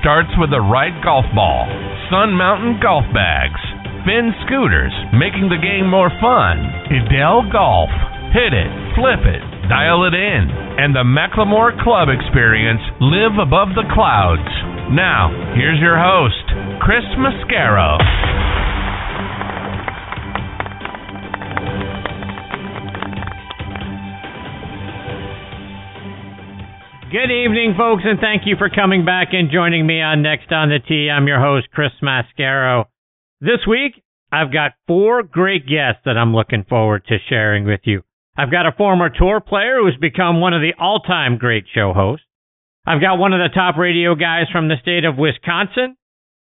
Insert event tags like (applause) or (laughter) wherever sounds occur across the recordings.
starts with the right golf ball. Sun Mountain Golf Bags. Finn Scooters, making the game more fun. Edel Golf. Hit it, flip it, dial it in. And the McLemore Club experience, live above the clouds. Now, here's your host, Chris Mascaro. Good evening, folks, and thank you for coming back and joining me on Next on the Tee. I'm your host, Chris Mascaro. This week, I've got four great guests that I'm looking forward to sharing with you. I've got a former tour player who's become one of the all-time great show hosts. I've got one of the top radio guys from the state of Wisconsin.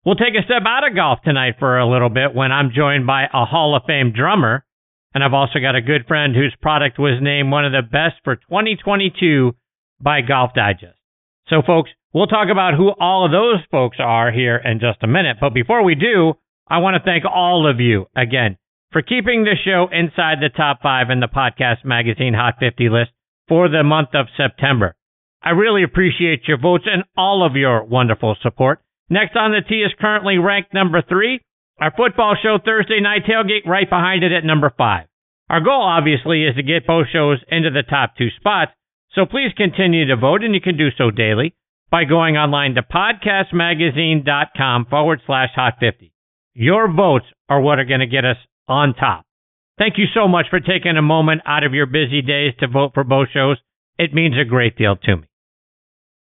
We'll take a step out of golf tonight for a little bit when I'm joined by a Hall of Fame drummer. And I've also got a good friend whose product was named one of the best for 2022 by Golf Digest. So, folks, we'll talk about who all of those folks are here in just a minute. But before we do, I want to thank all of you again for keeping the show inside the top five in the podcast magazine Hot 50 list for the month of September. I really appreciate your votes and all of your wonderful support. Next on the tee is currently ranked number three. Our football show Thursday night tailgate right behind it at number five. Our goal obviously is to get both shows into the top two spots, so please continue to vote, and you can do so daily by going online to podcastmagazine.com forward slash hot 50. Your votes are what are going to get us on top. Thank you so much for taking a moment out of your busy days to vote for both shows. It means a great deal to me.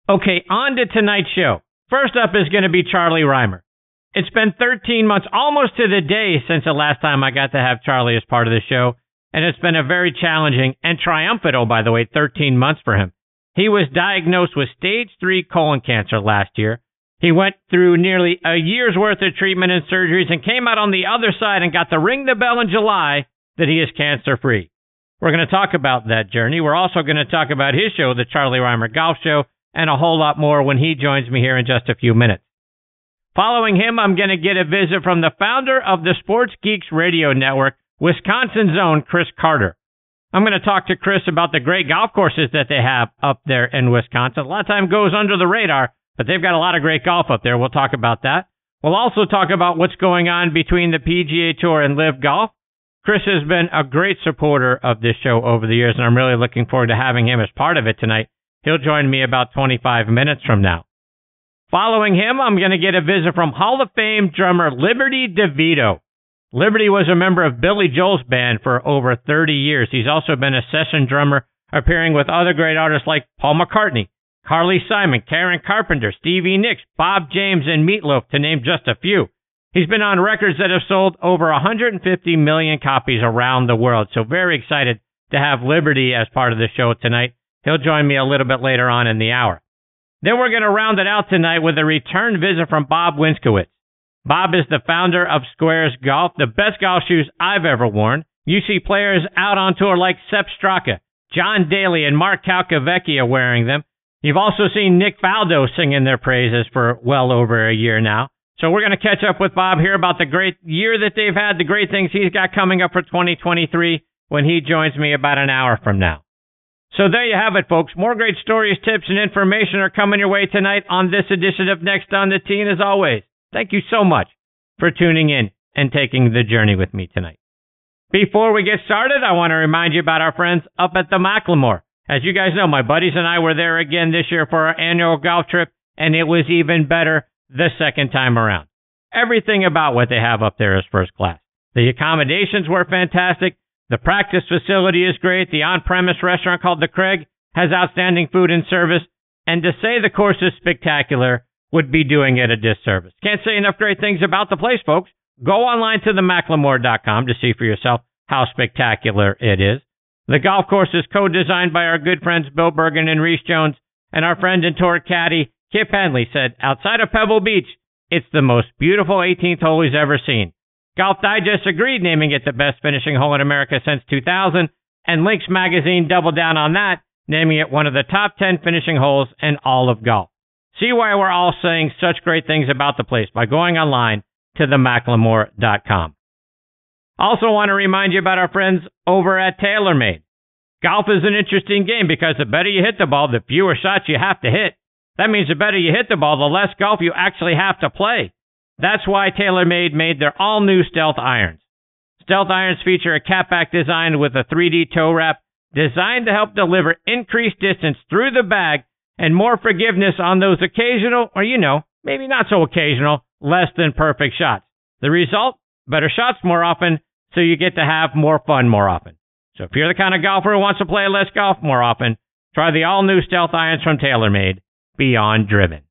Okay, on to tonight's show. First up is going to be Charlie Rymer. It's been 13 months, almost to the day, since the last time I got to have Charlie as part of the show and it's been a very challenging and triumphant, oh, by the way, 13 months for him. He was diagnosed with stage 3 colon cancer last year. He went through nearly a year's worth of treatment and surgeries and came out on the other side and got to ring the bell in July that he is cancer free. We're going to talk about that journey. We're also going to talk about his show, the Charlie Rymer Golf Show, and a whole lot more when he joins me here in just a few minutes. Following him, I'm going to get a visit from the founder of the Sports Geeks Radio Network, Wisconsin's own Chris Carter. I'm going to talk to Chris about the great golf courses that they have up there in Wisconsin. A lot of time goes under the radar, but they've got a lot of great golf up there. We'll talk about that. We'll also talk about what's going on between the PGA Tour and LIV Golf. Chris has been a great supporter of this show over the years, and I'm really looking forward to having him as part of it tonight. He'll join me about 25 minutes from now. Following him, I'm going to get a visit from Hall of Fame drummer Liberty DeVitto. Liberty was a member of Billy Joel's band for over 30 years. He's also been a session drummer, appearing with other great artists like Paul McCartney, Carly Simon, Karen Carpenter, Stevie Nicks, Bob James, and Meatloaf, to name just a few. He's been on records that have sold over 150 million copies around the world. So very excited to have Liberty as part of the show tonight. He'll join me a little bit later on in the hour. Then we're going to round it out tonight with a return visit from Bob Winskowicz. Bob is the founder of Squares Golf, the best golf shoes I've ever worn. You see players out on tour like Sepp Straka, John Daly, and Mark Calcavecchia wearing them. You've also seen Nick Faldo singing their praises for well over a year now. So we're going to catch up with Bob here about the great year that they've had, the great things he's got coming up for 2023 when he joins me about an hour from now. So there you have it, folks. More great stories, tips, and information are coming your way tonight on this edition of Next on the Tee. As always, Thank you so much for tuning in and taking the journey with me tonight. Before we get started, I want to remind you about our friends up at the McLemore. As you guys know, my buddies and I were there again this year for our annual golf trip, and it was even better the second time around. Everything about what they have up there is first class. The accommodations were fantastic. The practice facility is great. The on-premise restaurant called the Craig has outstanding food and service. And to say the course is spectacular would be doing it a disservice. Can't say enough great things about the place, folks. Go online to themclemore.com to see for yourself how spectacular it is. The golf course is co-designed by our good friends Bill Bergin and Rees Jones, and our friend and tour caddy Kip Henley said, outside of Pebble Beach, It's the most beautiful 18th hole he's ever seen. Golf Digest agreed, naming it the best finishing hole in America since 2000, and Links Magazine doubled down on that, naming it one of the top 10 finishing holes in all of golf. See why we're all saying such great things about the place by going online to themclemore.com. Also want to remind you about our friends over at TaylorMade. Golf is an interesting game because the better you hit the ball, the fewer shots you have to hit. That means the better you hit the ball, the less golf you actually have to play. That's why TaylorMade made their all new Stealth irons. Stealth irons feature a Cap Back design with a 3D toe wrap designed to help deliver increased distance through the bag and more forgiveness on those occasional, or you know, maybe not so occasional, less than perfect shots. The result? Better shots more often, so you get to have more fun more often. So if you're the kind of golfer who wants to play less golf more often, try the all new Stealth irons from TaylorMade, Beyond Driven.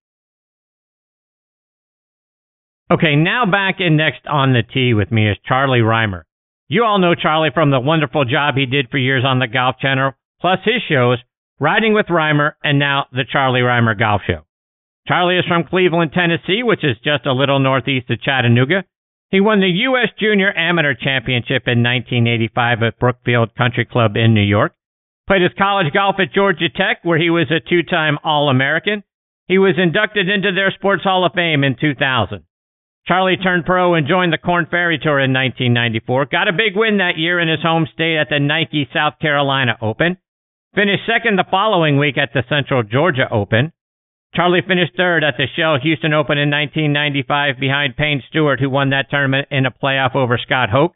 Okay, now back in next on the tee with me is Charlie Rymer. You all know Charlie from the wonderful job he did for years on the Golf Channel, plus his shows, Riding with Rymer, and now the Charlie Rymer Golf Show. Charlie is from Cleveland, Tennessee, which is just a little northeast of Chattanooga. He won the U.S. Junior Amateur Championship in 1985 at Brookfield Country Club in New York. Played his college golf at Georgia Tech, where he was a two-time All-American. He was inducted into their Sports Hall of Fame in 2000. Charlie turned pro and joined the Corn Ferry Tour in 1994. Got a big win that year in his home state at the Nike South Carolina Open. Finished second the following week at the Central Georgia Open. Charlie finished third at the Shell Houston Open in 1995 behind Payne Stewart, who won that tournament in a playoff over Scott Hoch.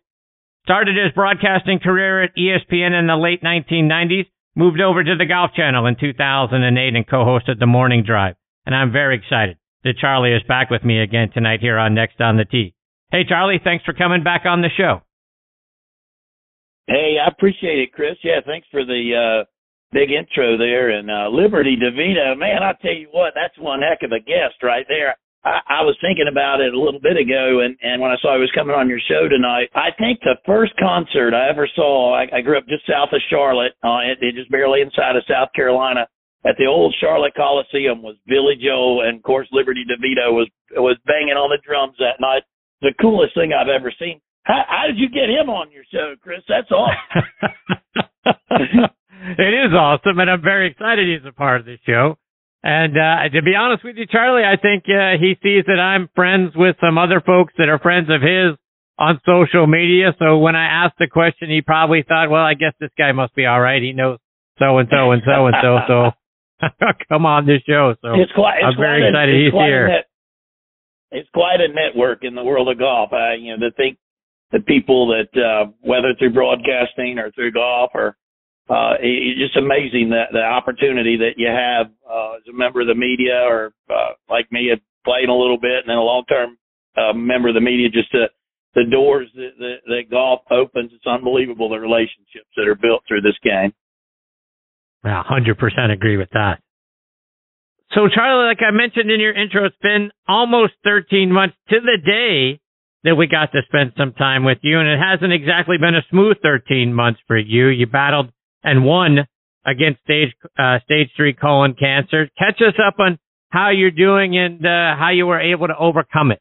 Started his broadcasting career at ESPN in the late 1990s, moved over to the Golf Channel in 2008 and co-hosted the Morning Drive. And I'm very excited that Charlie is back with me again tonight here on Next on the Tee. Hey, Charlie, thanks for coming back on the show. Hey, I appreciate it, Chris. Yeah, thanks for the uh, big intro there. And uh, Liberty DeVitto, man, I tell you what, that's one heck of a guest right there. I, I was thinking about it a little bit ago, and and when I saw he was coming on your show tonight, I think the first concert I ever saw, I, I grew up just south of Charlotte, uh, it, it just barely inside of South Carolina, at the old Charlotte Coliseum was Billy Joel, and of course Liberty DeVitto was was banging on the drums that night. The coolest thing I've ever seen. How, how did you get him on your show, Chris? That's awesome. (laughs) it is awesome, and I'm very excited he's a part of the show. And uh, to be honest with you, Charlie, I think uh, he sees that I'm friends with some other folks that are friends of his on social media. So when I asked the question, he probably thought, well, I guess this guy must be all right. He knows (laughs) so and so and so and so. So come on this show. So it's quite, it's I'm very quite excited a, he's here. Net, it's quite a network in the world of golf. I, you know, to think the people that, uh, whether through broadcasting or through golf or uh, it's just amazing that the opportunity that you have uh, as a member of the media or uh, like me, playing a little bit and then a long term uh, member of the media, just to the doors that, that, that golf opens. It's unbelievable the relationships that are built through this game. Yeah, hundred percent agree with that. So, Charlie, like I mentioned in your intro, it's been almost 13 months to the day that we got to spend some time with you, and it hasn't exactly been a smooth 13 months for you. You battled and won against stage uh, stage three colon cancer. Catch us up on how you're doing and uh, how you were able to overcome it.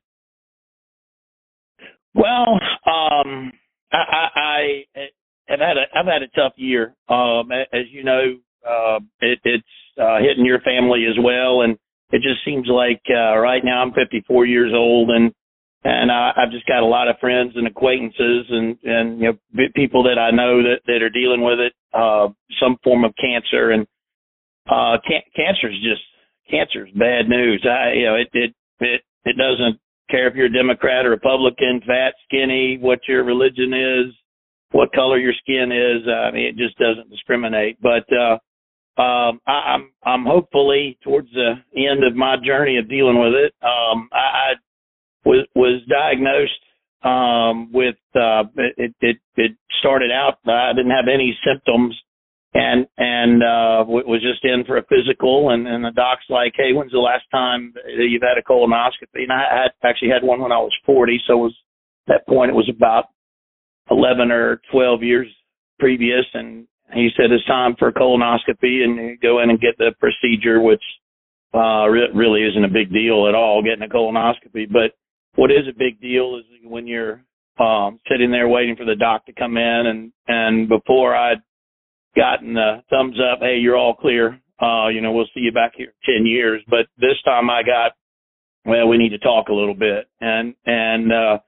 Well, um, I, I, I have had a I've had a tough year. Um, as you know, uh, it, it's uh, hitting your family as well, and it just seems like uh, right now I'm 54 years old, and and I, I've just got a lot of friends and acquaintances and and you know people that I know that that are dealing with it, uh, some form of cancer, and uh, can- cancer is just cancer is bad news. I you know it it it it doesn't care if you're a Democrat or Republican, fat, skinny, what your religion is, what color your skin is. I mean, it just doesn't discriminate. But uh, um, I, I'm I'm hopefully towards the end of my journey of dealing with it. Um, I was was diagnosed um, with uh, it, it it started out I didn't have any symptoms and and uh, was just in for a physical and and the doc's like hey when's the last time you've had a colonoscopy and I had actually had one when I was 40 so was at that point it was about 11 or 12 years previous and he said it's time for a colonoscopy and go in and get the procedure which uh, re- really isn't a big deal at all getting a colonoscopy. But what is a big deal is when you're um, sitting there waiting for the doc to come in, and and before I'd gotten the thumbs up, hey, you're all clear. Uh, you know, we'll see you back here in ten years. But this time I got, well, we need to talk a little bit, and and uh,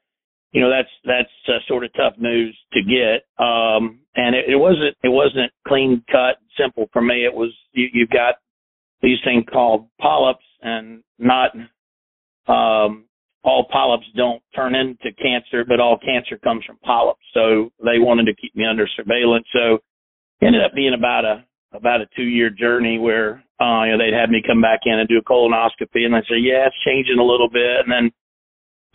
you know that's that's uh, sort of tough news to get. Um, and it, it wasn't it wasn't clean cut simple for me. It was you, you've got these things called polyps, and not um, all polyps don't turn into cancer, but all cancer comes from polyps. So they wanted to keep me under surveillance. So ended up being about a about a two year journey where uh, you know they'd have me come back in and do a colonoscopy, and I'd say, yeah, it's changing a little bit, and then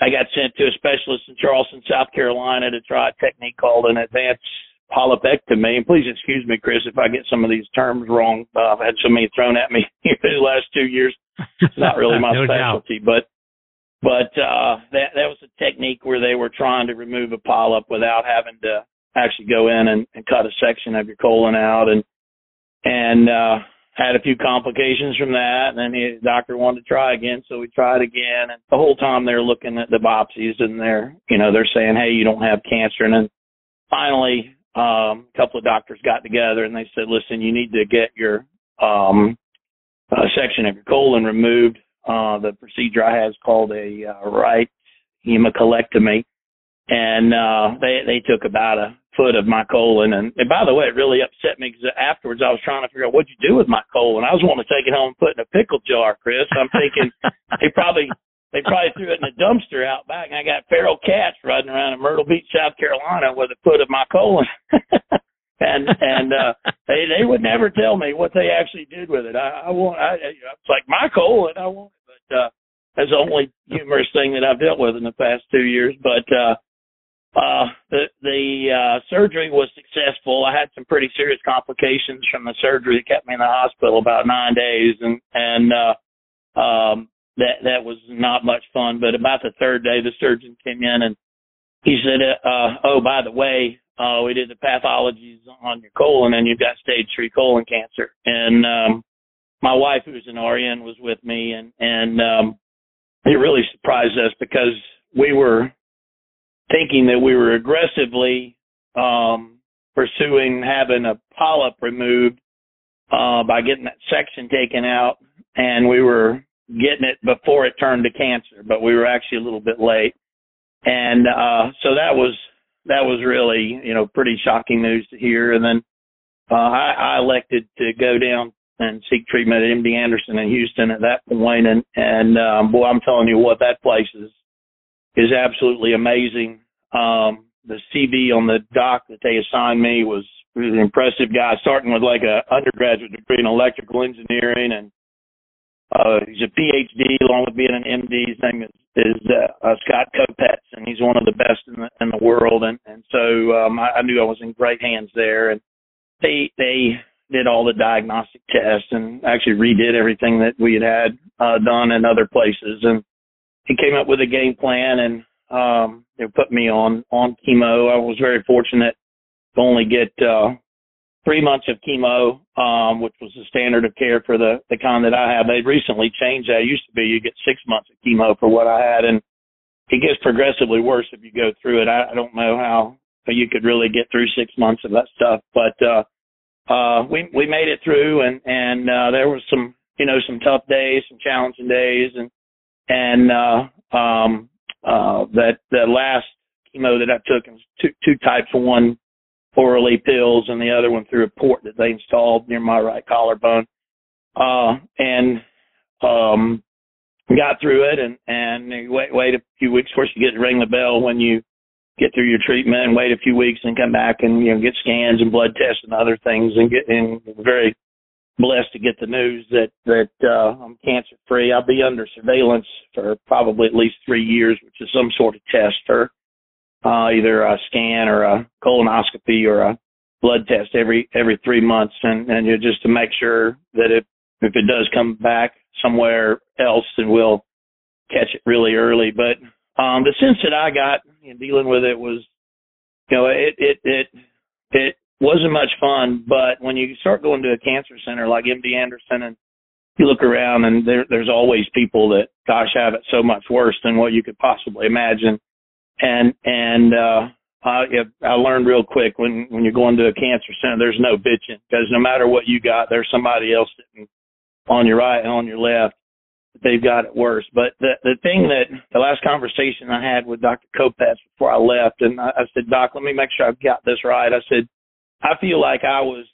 I got sent to a specialist in Charleston, South Carolina, to try a technique called an advanced polypectomy. And please excuse me, Chris, if I get some of these terms wrong. Uh, I've had so many thrown at me (laughs) in the last two years. It's not really (laughs) my no specialty, but but uh, that that was a technique where they were trying to remove a polyp without having to actually go in and, and cut a section of your colon out, and and uh, had a few complications from that. And then the doctor wanted to try again, so we tried again. And the whole time they're looking at the biopsies and they're you know they're saying, hey, you don't have cancer. And then finally, um, a couple of doctors got together and they said, listen, you need to get your um, uh, section of your colon removed uh, the procedure I had is called a uh, right hemicolectomy, and uh, they they took about a foot of my colon. And, and by the way, it really upset me because afterwards I was trying to figure out what'd you do with my colon. I was wanting to take it home and put it in a pickle jar, Chris. I'm thinking (laughs) they probably they probably threw it in a dumpster out back, and I got feral cats running around in Myrtle Beach, South Carolina, with a foot of my colon. (laughs) and and uh they they would never tell me what they actually did with it. I, I want I it's like my colon I want uh that's the only humorous thing that I've dealt with in the past two years. But uh uh the the uh surgery was successful. I had some pretty serious complications from the surgery that kept me in the hospital about nine days and and uh um that that was not much fun. But about the third day the surgeon came in and he said, uh, oh, by the way, uh, we did the pathologies on your colon and you've got stage three colon cancer. And, um, my wife, who's an RN, was with me and, and, um, it really surprised us because we were thinking that we were aggressively, um, pursuing having a polyp removed, uh, by getting that section taken out and we were getting it before it turned to cancer, but we were actually a little bit late. And, uh, so that was, that was really, you know, pretty shocking news to hear. And then uh, I, I elected to go down and seek treatment at MD Anderson in Houston at that point. And and um, boy, I'm telling you what, that place is is absolutely amazing. Um, the CV on the doc that they assigned me was, was an impressive guy, starting with like a undergraduate degree in electrical engineering and uh, he's a PhD along with being an MD. His name is, is uh, uh, Scott Kopetz, and he's one of the best in the in the world. And and so um, I, I knew I was in great hands there. And they they did all the diagnostic tests and actually redid everything that we had had uh, done in other places. And he came up with a game plan, and um, they put me on on chemo. I was very fortunate to only get uh, three months of chemo, um, which was the standard of care for the, the kind that I have. They recently changed that. It used to be you get six months of chemo for what I had, and it gets progressively worse if you go through it. I, I don't know how you could really get through six months of that stuff, but uh, uh, we we made it through, and and uh, there was some you know some tough days, some challenging days, and and uh, um, uh, that the last chemo that I took was two two types one orally pills and the other one through a port that they installed near my right collarbone. Uh, and, um, got through it and, and wait, wait a few weeks. Of course, you get to ring the bell when you get through your treatment and wait a few weeks and come back and, you know, get scans and blood tests and other things and get, and very blessed to get the news that, that, uh, I'm cancer free. I'll be under surveillance for probably at least three years, which is some sort of test for uh, either a scan or a colonoscopy or a blood test every every three months, and and you just to make sure that if if it does come back somewhere else, then we'll catch it really early. But um, the sense that I got in dealing with it was, you know, it it it it wasn't much fun. But when you start going to a cancer center like MD Anderson and you look around and there, there's always people that, gosh, have it so much worse than what you could possibly imagine. And, and, uh, I, I learned real quick when, when you're going to a cancer center, there's no bitching because no matter what you got, there's somebody else sitting on your right and on your left. They've got it worse. But the, the thing that the last conversation I had with Dr. Kopetz before I left, and I, I said, Doc, let me make sure I've got this right. I said, I feel like I was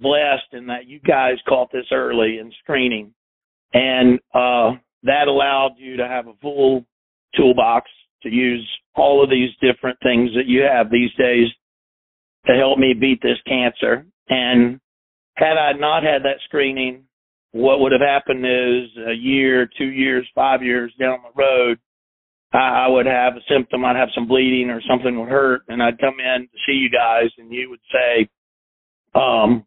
blessed in that you guys caught this early in screening, and uh, that allowed you to have a full toolbox to use all of these different things that you have these days to help me beat this cancer. And had I not had that screening, what would have happened is a year, two years, five years down the road, I, I would have a symptom. I'd have some bleeding or something would hurt, and I'd come in to see you guys, and you would say, um,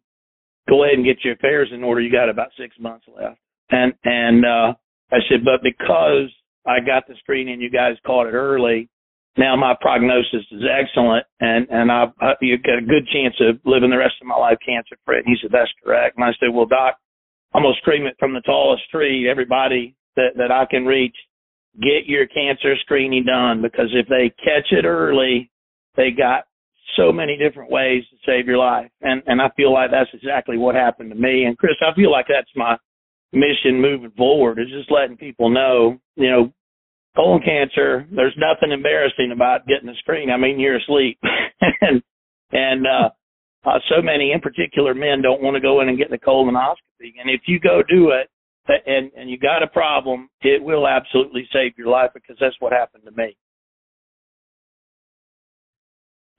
go ahead and get your affairs in order. You got about six months left. And, and, uh, I said, but because I got the screening, you guys caught it early. Now my prognosis is excellent and, and I, I you got a good chance of living the rest of my life cancer free. He said, that's correct. And I said, well, doc, I'm to scream it from the tallest tree. Everybody that, that I can reach, get your cancer screening done because if they catch it early, they got so many different ways to save your life. And and I feel like that's exactly what happened to me. And Chris, I feel like that's my mission moving forward is just letting people know, you know, colon cancer, there's nothing embarrassing about getting a screen. I mean, you're asleep. (laughs) and and uh uh, so many, in particular, men don't want to go in and get the colonoscopy. And if you go do it, uh, and and you got a problem, it will absolutely save your life because that's what happened to me.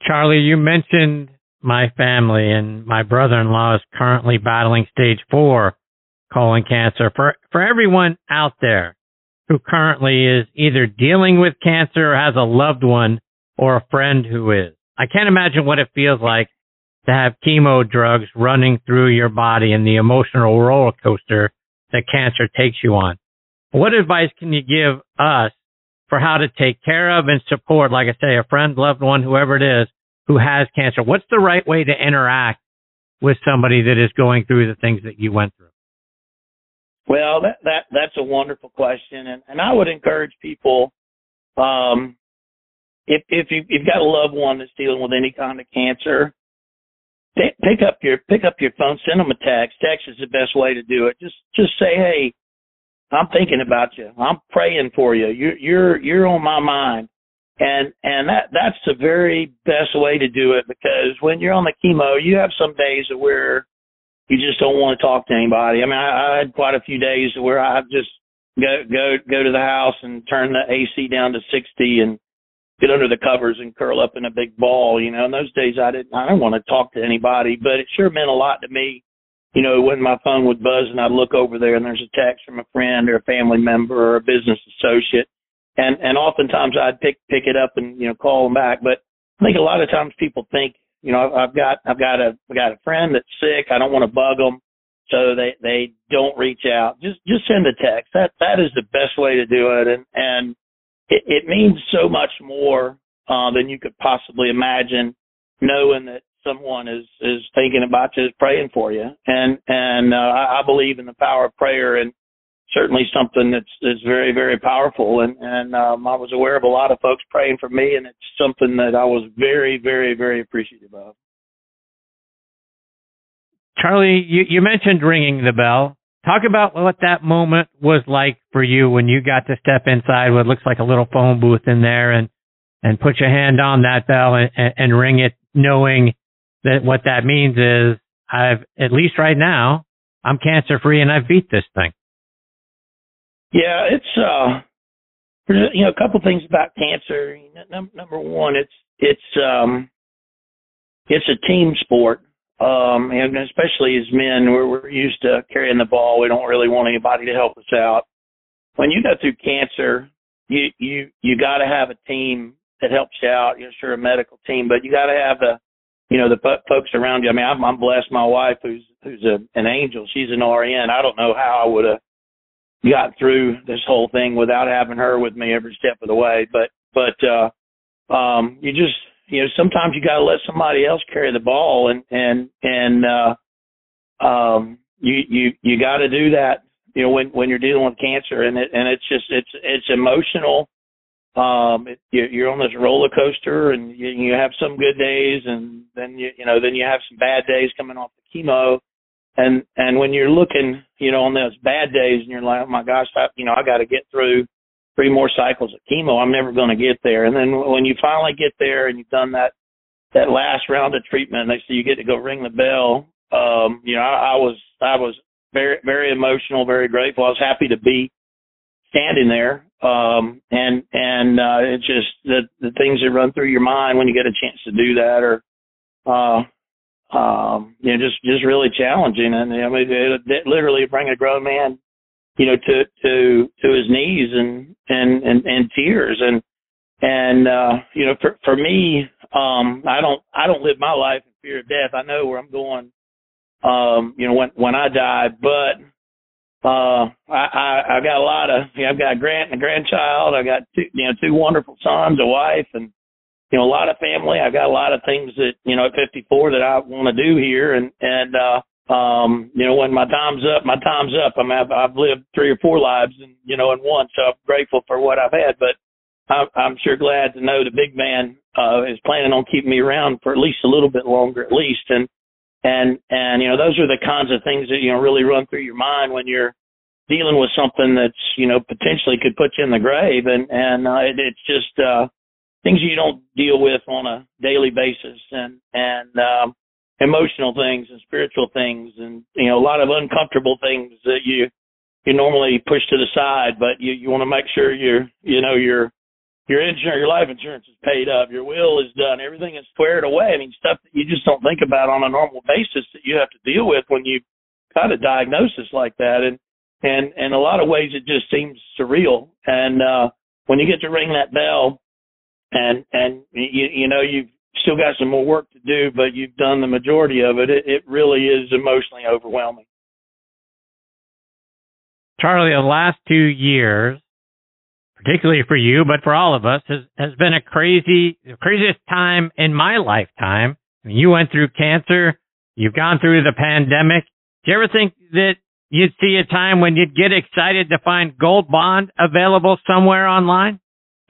Charlie, you mentioned my family and my brother-in-law is currently battling stage four colon cancer. For, for everyone out there who currently is either dealing with cancer or has a loved one or a friend who is, I can't imagine what it feels like to have chemo drugs running through your body and the emotional roller coaster that cancer takes you on. What advice can you give us for how to take care of and support, like I say, a friend, loved one, whoever it is who has cancer? What's the right way to interact with somebody that is going through the things that you went through? Well, that, that that's a wonderful question, and, and I would encourage people, um, if if you, you've got a loved one that's dealing with any kind of cancer, pick up your pick up your phone, send them a text. Text is the best way to do it. Just just say, hey, I'm thinking about you. I'm praying for you. You're you're you're on my mind. And and that that's the very best way to do it because when you're on the chemo, you have some days where you just don't want to talk to anybody. I mean, I, I had quite a few days where I just go go go to the house and turn the AC down to 60 and get under the covers and curl up in a big ball. You know, in those days I didn't I didn't want to talk to anybody, but it sure meant a lot to me. You know, when my phone would buzz and I'd look over there and there's a text from a friend or a family member or a business associate and and oftentimes I'd pick pick it up and you know call them back. But I think a lot of times people think you know I've got I've got a I've got a friend that's sick. I don't want to bug them, so they they don't reach out. Just just send a text. That that is the best way to do it, and and it, it means so much more uh, than you could possibly imagine, knowing that someone is is thinking about you, is praying for you, and and uh, I, I believe in the power of prayer and certainly something that's that's very very powerful and and um, I was aware of a lot of folks praying for me and it's something that I was very very very appreciative of. Charlie, you, you mentioned ringing the bell. Talk about what that moment was like for you when you got to step inside what looks like a little phone booth in there and and put your hand on that bell and, and, and ring it, knowing that what that means is I've at least right now I'm cancer free and I've beat this thing. Yeah, it's uh, you know a couple things about cancer. Number one, it's it's um, it's a team sport, um, and especially as men, we're we're used to carrying the ball. We don't really want anybody to help us out. When you go through cancer, you you you got to have a team that helps you out. You know, sure a medical team, but you got to have the you know the folks around you. I mean, I'm, I'm blessed. My wife, who's who's a, an angel, she's an RN. I don't know how I would have got through this whole thing without having her with me every step of the way. But but uh um you just you know sometimes you got to let somebody else carry the ball and and and uh um you you you got to do that you know when when you're dealing with cancer and it and it's just it's it's emotional. Um it, you're on this roller coaster and you, you have some good days and then you you know then you have some bad days coming off the chemo. And and when you're looking you know on those bad days and you're like oh my gosh I, you know I got to get through three more cycles of chemo I'm never going to get there. And then when you finally get there and you've done that that last round of treatment they say you get to go ring the bell um you know I, I was I was very very emotional very grateful. I was happy to be standing there um and and uh it's just the the things that run through your mind when you get a chance to do that are uh um you know just just really challenging. And I mean it, it literally bring a grown man you know to to to his knees and and and, and tears and and uh you know for for me um I don't I don't live my life in fear of death I know where I'm going um you know when when I die but uh, I, I, I got a lot of, you know, I've got a grand, and a grandchild. I got two, you know, two wonderful sons, a wife, and, you know, a lot of family. I've got a lot of things that, you know, at 54 that I want to do here. And, and, uh, um, you know, when my time's up, my time's up. I mean, I've, I've lived three or four lives and, you know, in one. So I'm grateful for what I've had, but I'm, I'm sure glad to know the big man, uh, is planning on keeping me around for at least a little bit longer, at least. And, and and you know those are the kinds of things that you know really run through your mind when you're dealing with something that's you know potentially could put you in the grave and and uh, it, it's just uh things you don't deal with on a daily basis and and um emotional things and spiritual things and you know a lot of uncomfortable things that you you normally push to the side but you you want to make sure you're you know your your insurance, your life insurance is paid up, your will is done, everything is squared away. I mean, stuff that you just don't think about on a normal basis that you have to deal with when you got a diagnosis like that. And and in a lot of ways, it just seems surreal. And uh, when you get to ring that bell, and and you you know you've still got some more work to do, but you've done the majority of it. It, it really is emotionally overwhelming. Charlie, the last two years particularly for you, but for all of us, has, has been a crazy, the craziest time in my lifetime. I mean, you went through cancer. You've gone through the pandemic. Do you ever think that you'd see a time when you'd get excited to find Gold Bond available somewhere online? (laughs)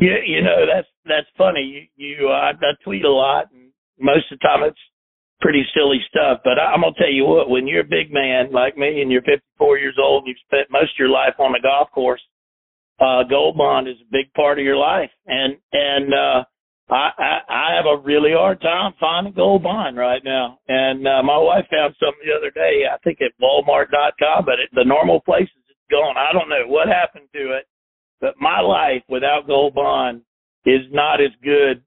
you, you know, that's, that's funny. You, you, uh, I tweet a lot and most of the time it's pretty silly stuff. But I'm gonna tell you what, when you're a big man like me and you're 54 years old and you've spent most of your life on the golf course, uh, gold bond is a big part of your life. And and uh, I, I I have a really hard time finding gold bond right now. And uh, my wife found some the other day. I think at Walmart.com, but at the normal places it's gone. I don't know what happened to it, but my life without gold bond is not as good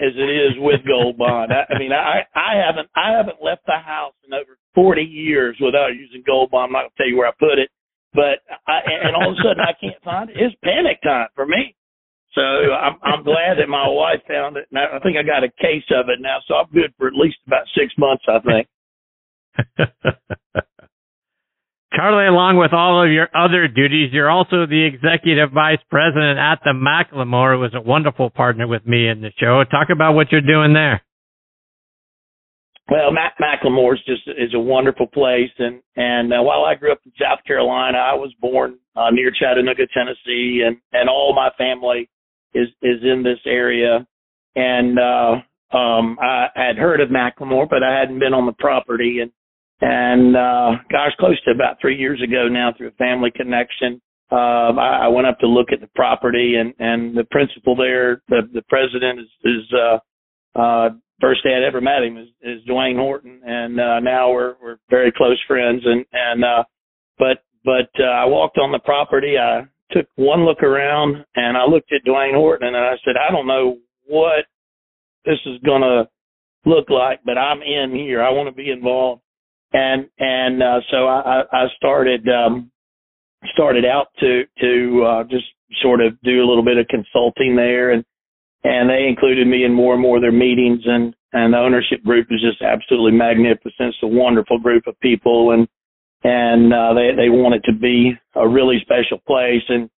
as it is with Gold Bond. I, I mean, I I haven't I haven't left the house in over 40 years without using Gold Bond. I'm not gonna tell you where I put it, but I and all of a sudden I can't find it. It's panic time for me. So I'm I'm glad that my wife found it. Now I think I got a case of it now, so I'm good for at least about six months. I think. (laughs) Charlie, along with all of your other duties, you're also the executive vice president at the McLemore, who was a wonderful partner with me in the show. Talk about what you're doing there. Well, Mac- McLemore is just is a wonderful place, and and uh, while I grew up in South Carolina, I was born uh, near Chattanooga, Tennessee, and and all my family is is in this area, and uh, um, I had heard of McLemore, but I hadn't been on the property, and and uh, gosh, close to about three years ago now, through a family connection, uh, I, I went up to look at the property, and and the principal there, the the president is is uh, uh, first day I ever met him is, is Dwayne Horton, and uh, now we're we're very close friends, and and uh, but but uh, I walked on the property, I took one look around, and I looked at Dwayne Horton, and I said, I don't know what this is gonna look like, but I'm in here. I want to be involved and and uh, so I, I started um, started out to to uh, just sort of do a little bit of consulting there, and and they included me in more and more of their meetings, and and the ownership group is just absolutely magnificent. It's a wonderful group of people, and and uh, they they want it to be a really special place, and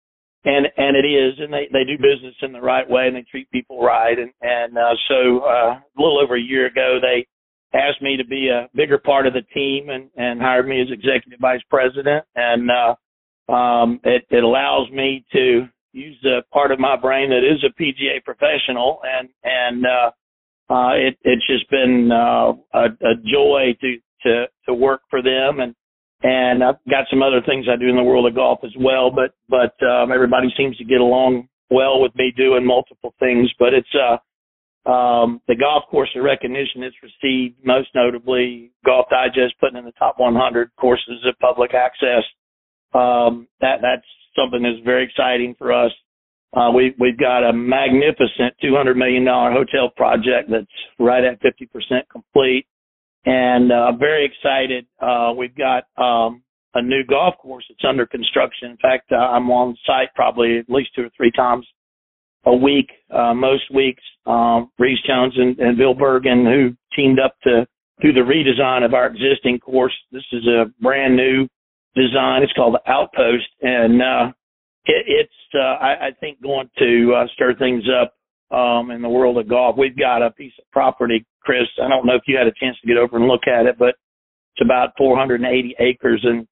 and and it is, and they they do business in the right way, and they treat people right, and and uh, so uh, a little over a year ago they asked me to be a bigger part of the team and and hired me as executive vice president. And uh um it it allows me to use the part of my brain that is a PGA professional. And and uh uh it it's just been uh a, a joy to to to work for them. And and I've got some other things I do in the world of golf as well but but um everybody seems to get along well with me doing multiple things. But it's uh um, the golf course of recognition it's received, most notably Golf Digest putting in the top 100 courses of public access. Um, that that's something that's very exciting for us. Uh, we we've got a magnificent 200 million dollar hotel project that's right at 50% complete, and uh, very excited. Uh, we've got um, a new golf course that's under construction. In fact, uh, I'm on site probably at least two or three times a week, uh, most weeks. Um, Rees Jones and, and Bill Bergin, who teamed up to do the redesign of our existing course. This is a brand new design. It's called the Outpost, and uh, it, it's uh, I, I think going to uh, stir things up um, in the world of golf. We've got a piece of property, Chris. I don't know if you had a chance to get over and look at it, but it's about 480 acres, and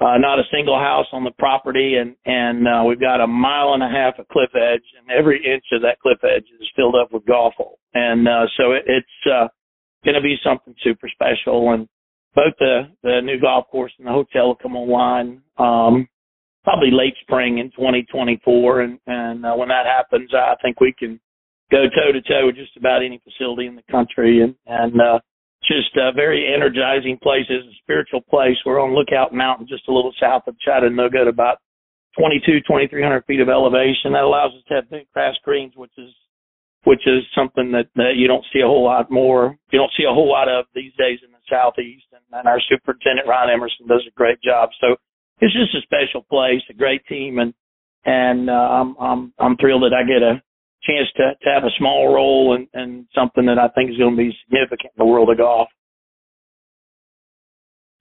uh, not a single house on the property and, and, uh, we've got a mile and a half of cliff edge and every inch of that cliff edge is filled up with golf hole. And, uh, so it, it's, uh, going to be something super special and both the, the new golf course and the hotel will come online, um, probably late spring in 2024. And, and, uh, when that happens, I think we can go toe to toe with just about any facility in the country and, and, uh, just a very energizing place. It's a spiritual place. We're on Lookout Mountain, just a little south of Chattanooga, at about 22, 2300 feet of elevation. That allows us to have big grass greens, which is which is something that, that you don't see a whole lot more. You don't see a whole lot of these days in the southeast. And, and our superintendent Ryan Emerson does a great job. So it's just a special place, a great team, and and uh, I'm I'm I'm thrilled that I get a chance to, to have a small role and, and something that I think is going to be significant in the world of golf.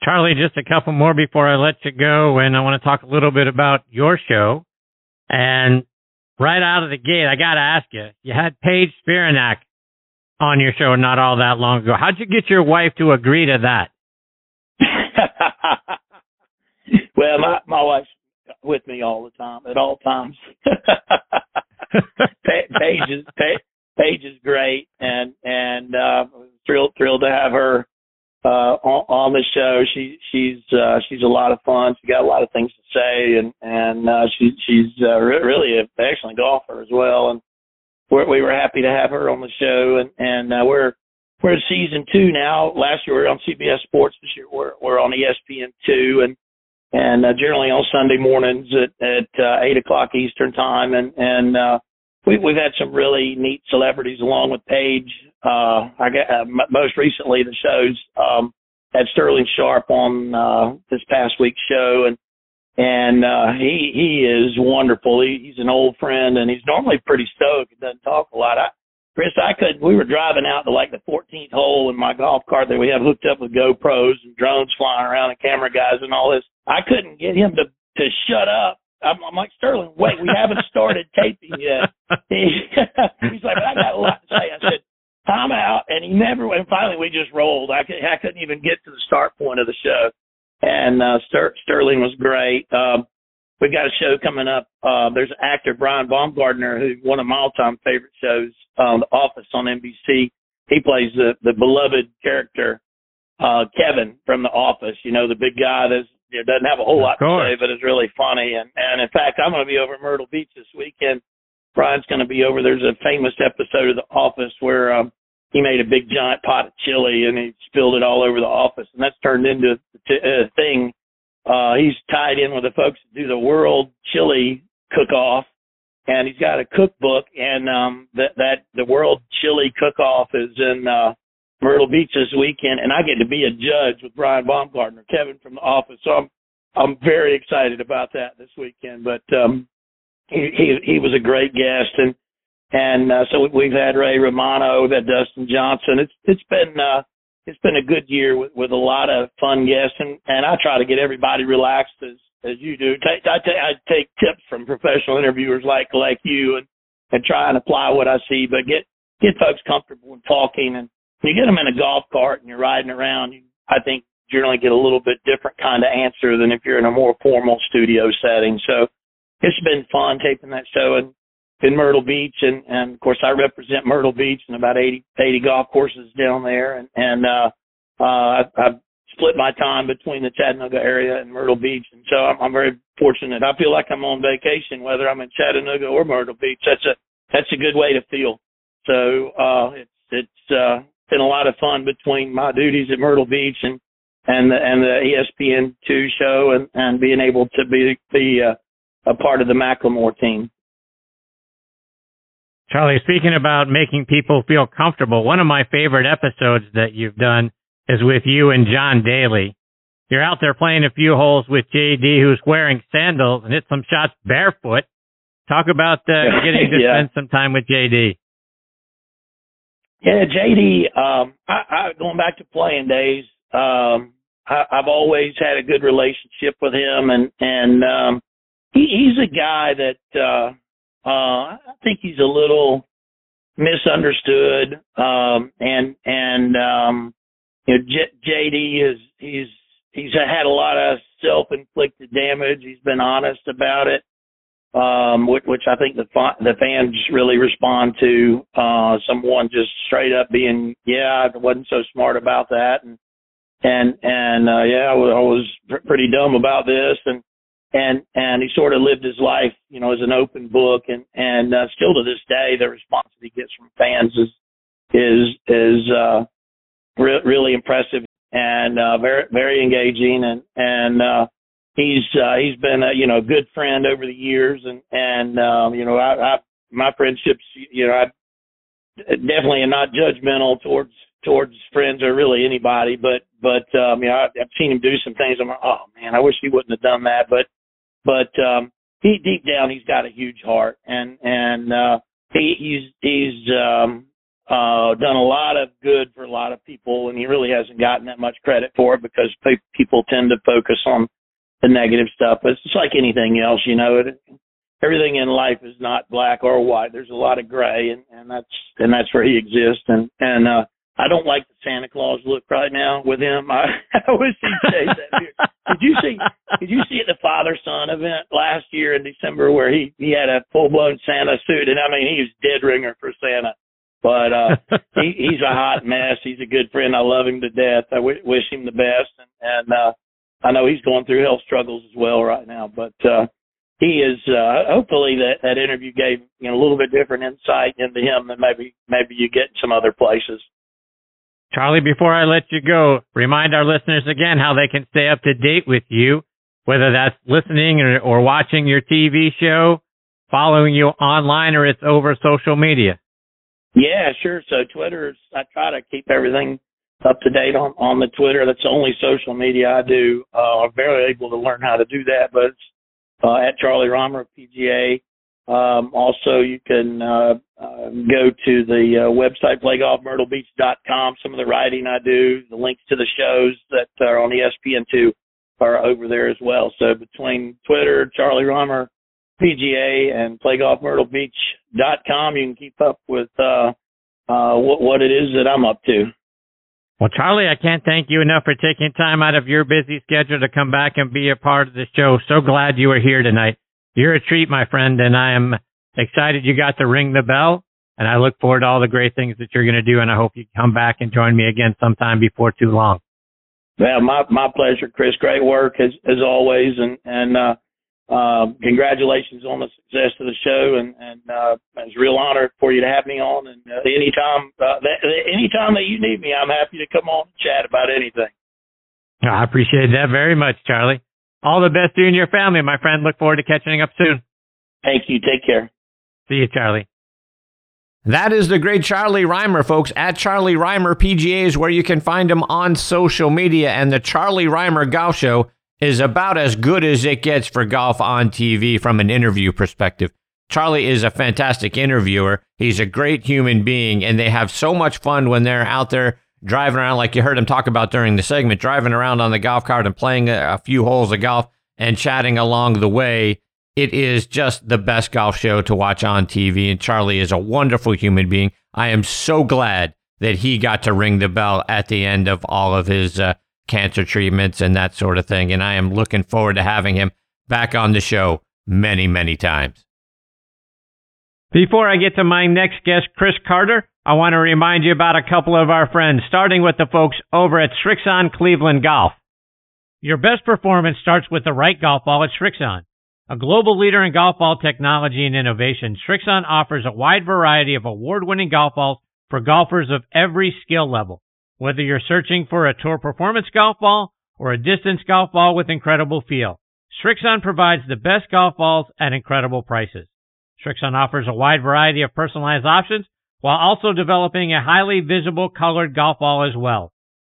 Charlie, just a couple more before I let you go, and I want to talk a little bit about your show. And right out of the gate, I got to ask you, you had Paige Spiranac on your show not all that long ago. How'd you get your wife to agree to that? (laughs) well, my my wife's with me all the time at all times. (laughs) (laughs) Paige is Paige is great, and and uh, thrilled thrilled to have her uh, on, on the show. She she's uh, she's a lot of fun. She got a lot of things to say, and and uh, she she's uh, re- really an excellent golfer as well. And we're, we were happy to have her on the show, and and uh, we're we're in season two now. Last year we were on CBS Sports. This year we're we're on ESPN two, and and uh, generally on Sunday mornings at at uh, eight o'clock Eastern time, and and uh, we, we've had some really neat celebrities along with Paige. Uh, I got uh, most recently the shows um, had Sterling Sharpe on uh, this past week's show, and and uh, he he is wonderful. He, he's an old friend, and he's normally pretty stoked. He doesn't talk a lot. I, Chris, I could. We were driving out to like the 14th hole in my golf cart that we have hooked up with GoPros and drones flying around and camera guys and all this. I couldn't get him to to shut up. I'm, I'm like Sterling, wait, we haven't started taping yet. (laughs) He, (laughs) he's like, but I got a lot to say. I said, time out, and he never. And finally, we just rolled. I could, I couldn't even get to the start point of the show. And uh, Ster- Sterling was great. Um, we've got a show coming up. Uh, there's an actor Brian Baumgartner, who one of my all-time favorite shows, um, The Office on NBC. He plays the the beloved character uh Kevin from The Office. You know, the big guy that's it doesn't have a whole lot to say, but it's really funny. And and in fact, I'm going to be over at Myrtle Beach this weekend. Brian's going to be over. There's a famous episode of The Office where um, he made a big giant pot of chili and he spilled it all over the office, and that's turned into a thing. Uh, he's tied in with the folks that do the World Chili Cook-Off, and he's got a cookbook, and um, that that the World Chili Cook-Off is in. uh Myrtle Beach this weekend, and I get to be a judge with Brian Baumgartner, Kevin from the office. So I'm I'm very excited about that this weekend. But um, he he, he was a great guest, and and uh, so we've had Ray Romano, we've had Dustin Johnson. It's it's been uh, it's been a good year with, with a lot of fun guests, and and I try to get everybody relaxed as as you do. I take I take tips from professional interviewers like like you, and and try and apply what I see, but get get folks comfortable in talking and you get them in a golf cart and you're riding around, you, I think generally get a little bit different kind of answer than if you're in a more formal studio setting. So it's been fun taping that show in, in Myrtle Beach. And, and of course I represent Myrtle Beach and about 80, 80 golf courses down there. And, and, uh, uh, I've, I've split my time between the Chattanooga area and Myrtle Beach. And so I'm, I'm very fortunate. I feel like I'm on vacation, whether I'm in Chattanooga or Myrtle Beach. That's a, that's a good way to feel. So, uh, it's, it's, uh, been a lot of fun between my duties at Myrtle Beach and, and the, and the ESPN two show and, and being able to be, be, uh, a part of the McLemore team. Charlie, speaking about making people feel comfortable, one of my favorite episodes that you've done is with you and John Daly. You're out there playing a few holes with JD, who's wearing sandals and hit some shots barefoot. Talk about uh, (laughs) getting to yeah. spend some time with JD. Yeah, JD. Um, I, I going back to playing days. Um, I, I've always had a good relationship with him, and and um, he, he's a guy that uh, uh, I think he's a little misunderstood, um, and and um, you know, J- JD is he's he's had a lot of self-inflicted damage. He's been honest about it, um, which, which I think the fa- the fans really respond to. Uh, someone just straight up being, yeah, I wasn't so smart about that, and and and uh, yeah, I was, I was pr- pretty dumb about this, and and and he sort of lived his life, you know, as an open book, and and uh, still to this day, the response that he gets from fans is is is uh, re- really impressive and uh, very very engaging, and and uh, he's uh, he's been a you know good friend over the years, and and um, you know I, I my friendships, you know, I definitely am not judgmental towards towards friends or really anybody, but but um, you know I, I've seen him do some things. I'm like, oh man, I wish he wouldn't have done that, but but um, he deep down he's got a huge heart, and and uh, he he's he's um, uh, done a lot of good for a lot of people, and he really hasn't gotten that much credit for it because pe- people tend to focus on the negative stuff. But it's just like anything else, you know. It, everything in life is not black or white. There's a lot of gray, and and that's and that's where he exists. And and uh, I don't like the Santa Claus look right now with him. I, (laughs) I wish he'd say that. (laughs) Did you see? Did you see at the father son event last year in December where he he had a full blown Santa suit, and I mean he was dead ringer for Santa. But uh (laughs) he he's a hot mess. He's a good friend. I love him to death. I w- wish him the best, and, and uh I know he's going through health struggles as well right now. But uh he is uh hopefully that that interview gave you know a little bit different insight into him than maybe maybe you get in some other places. Charlie, before I let you go, remind our listeners again how they can stay up to date with you, whether that's listening or, or watching your TV show, following you online, or it's over social media. Yeah, sure. So Twitter, I try to keep everything up to date on on the Twitter. That's the only social media I do. Uh, I'm barely able to learn how to do that, but it's uh, at Charlie Rymer PGA. Um, also, you can uh, uh, go to the uh, website playgolfmyrtlebeach.com. Some of the writing I do, the links to the shows that are on ESPN2 are over there as well. So between Twitter, Charlie Rymer, PGA, and playgolfmyrtlebeach.com, you can keep up with uh, uh, what, what it is that I'm up to. Well, Charlie, I can't thank you enough for taking time out of your busy schedule to come back and be a part of the show. So glad you were here tonight. You're a treat, my friend, and I am excited you got to ring the bell. And I look forward to all the great things that you're going to do. And I hope you come back and join me again sometime before too long. Well, my my pleasure, Chris. Great work as as always, and and uh, uh, congratulations on the success of the show, and and uh, it's a real honor for you to have me on. And uh, anytime uh, that, anytime that you need me, I'm happy to come on and chat about anything. I appreciate that very much, Charlie. All the best to you and your family, my friend. Look forward to catching up soon. Thank you. Take care. See you, Charlie. That is the great Charlie Rymer, folks. At Charlie Rymer PGA is where you can find him on social media. And the Charlie Rymer Golf Show is about as good as it gets for golf on TV from an interview perspective. Charlie is a fantastic interviewer. He's a great human being, and they have so much fun when they're out there driving around, like you heard him talk about during the segment, driving around on the golf cart and playing a, a few holes of golf and chatting along the way. It is just the best golf show to watch on TV, and Charlie is a wonderful human being. I am so glad that he got to ring the bell at the end of all of his uh, cancer treatments and that sort of thing. And I am looking forward to having him back on the show many, many times. Before I get to my next guest, Chris Carter, I want to remind you about a couple of our friends, starting with the folks over at Srixon Cleveland Golf. Your best performance starts with the right golf ball at Srixon. A global leader in golf ball technology and innovation, Srixon offers a wide variety of award-winning golf balls for golfers of every skill level. Whether you're searching for a tour performance golf ball or a distance golf ball with incredible feel, Srixon provides the best golf balls at incredible prices. Srixon offers a wide variety of personalized options while also developing a highly visible colored golf ball as well.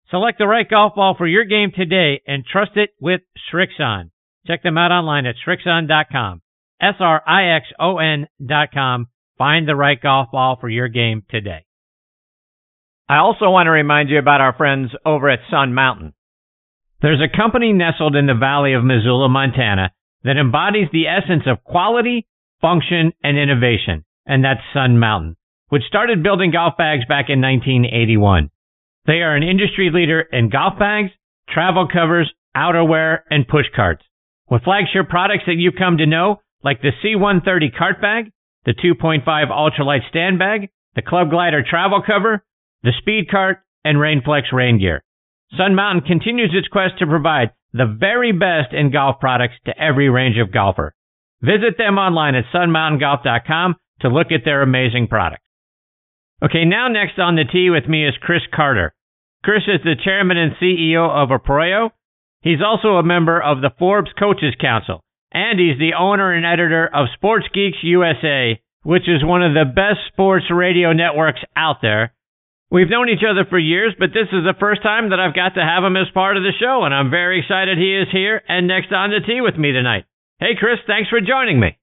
Select the right golf ball for your game today and trust it with Srixon. Check them out online at Srixon.com. S-R-I-X-O-N dot com. Find the right golf ball for your game today. I also want to remind you about our friends over at Sun Mountain. There's a company nestled in the valley of Missoula, Montana that embodies the essence of quality, function, and innovation, and that's Sun Mountain, which started building golf bags back in 1981. They are an industry leader in golf bags, travel covers, outerwear, and push carts. With flagship products that you've come to know, like the C130 cart bag, the 2.5 ultralight stand bag, the Club Glider travel cover, the Speed Cart, and Rainflex rain gear. Sun Mountain continues its quest to provide the very best in golf products to every range of golfer. Visit them online at sunmountaingolf.com to look at their amazing products. Okay, now next on the tee with me is Chris Carter. Chris is the chairman and CEO of Apoyo. He's also a member of the Forbes Coaches Council, and he's the owner and editor of Sports Geeks USA, which is one of the best sports radio networks out there. We've known each other for years, but this is the first time that I've got to have him as part of the show, and I'm very excited he is here and next on the tee with me tonight. Hey, Chris, thanks for joining me.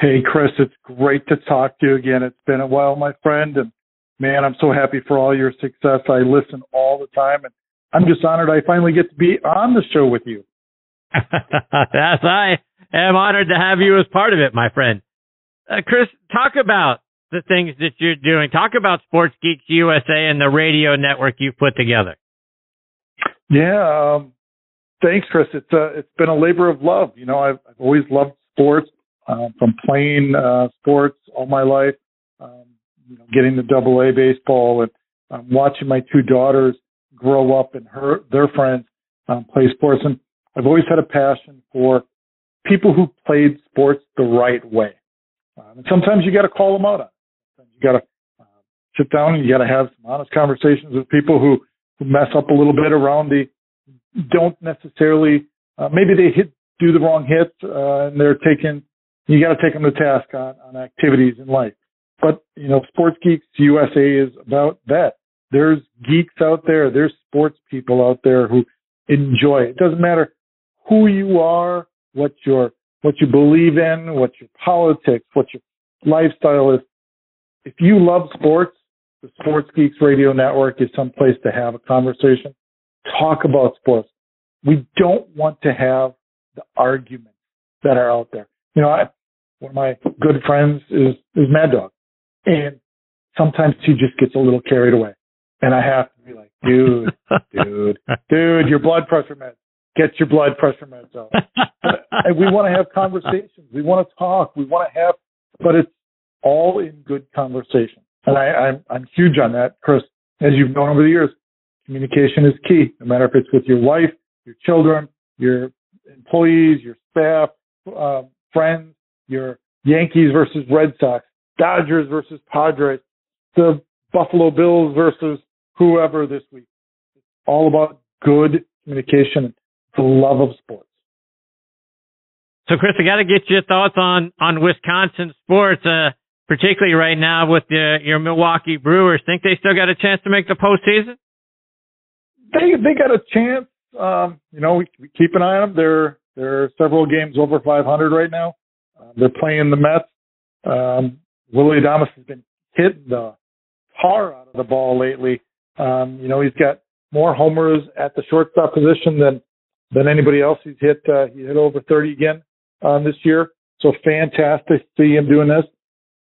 Hey, Chris, it's great to talk to you again. It's been a while, my friend, and man, I'm so happy for all your success. I listen all the time, and I'm just honored I finally get to be on the show with you. (laughs) yes, I am honored to have you as part of it, my friend. Uh, Chris, talk about the things that you're doing. Talk about Sports Geeks USA and the radio network you've put together. Yeah, um, thanks, Chris. It's uh, it's been a labor of love. You know, I've, I've always loved sports uh, from playing uh, sports all my life. Um, you know, getting the Double A baseball and um, watching my two daughters grow up and her their friends um, play sports, and I've always had a passion for people who played sports the right way. Um, and sometimes you got to call them out on it. You got to uh, sit down and you got to have some honest conversations with people who, who mess up a little bit around the don't necessarily uh, maybe they hit do the wrong hit uh, and they're taking you got to take them to task on, on activities in life. But you know, Sports Geeks USA is about that. There's geeks out there. There's sports people out there who enjoy it. It doesn't matter who you are, what your what you believe in, what your politics, what your lifestyle is if you love sports, the Sports Geeks Radio Network is some place to have a conversation. Talk about sports. We don't want to have the arguments that are out there. You know, I, one of my good friends is, is Mad Dog. And sometimes he just gets a little carried away. And I have to be like, dude, dude, (laughs) dude, your blood pressure meds. Get your blood pressure meds out. (laughs) and we want to have conversations. We want to talk. We want to have, but it's all in good conversation. And I, I'm, I'm huge on that, Chris. As you've known over the years, communication is key, no matter if it's with your wife, your children, your employees, your staff, uh, friends, your Yankees versus Red Sox, Dodgers versus Padres, the Buffalo Bills versus whoever this week. It's all about good communication, the love of sports. So, Chris, I got to get your thoughts on on Wisconsin sports. Uh, particularly right now with the, your Milwaukee Brewers. Think they still got a chance to make the postseason? They they got a chance. Um, you know, we, we keep an eye on them. They're they're several games over 500 right now. Uh, they're playing the Mets. Um, Willy Adames has been hitting the tar out of the ball lately. Um, you know, he's got more homers at the shortstop position than than anybody else. He's hit uh, he hit over 30 again um, this year. So fantastic to see him doing this.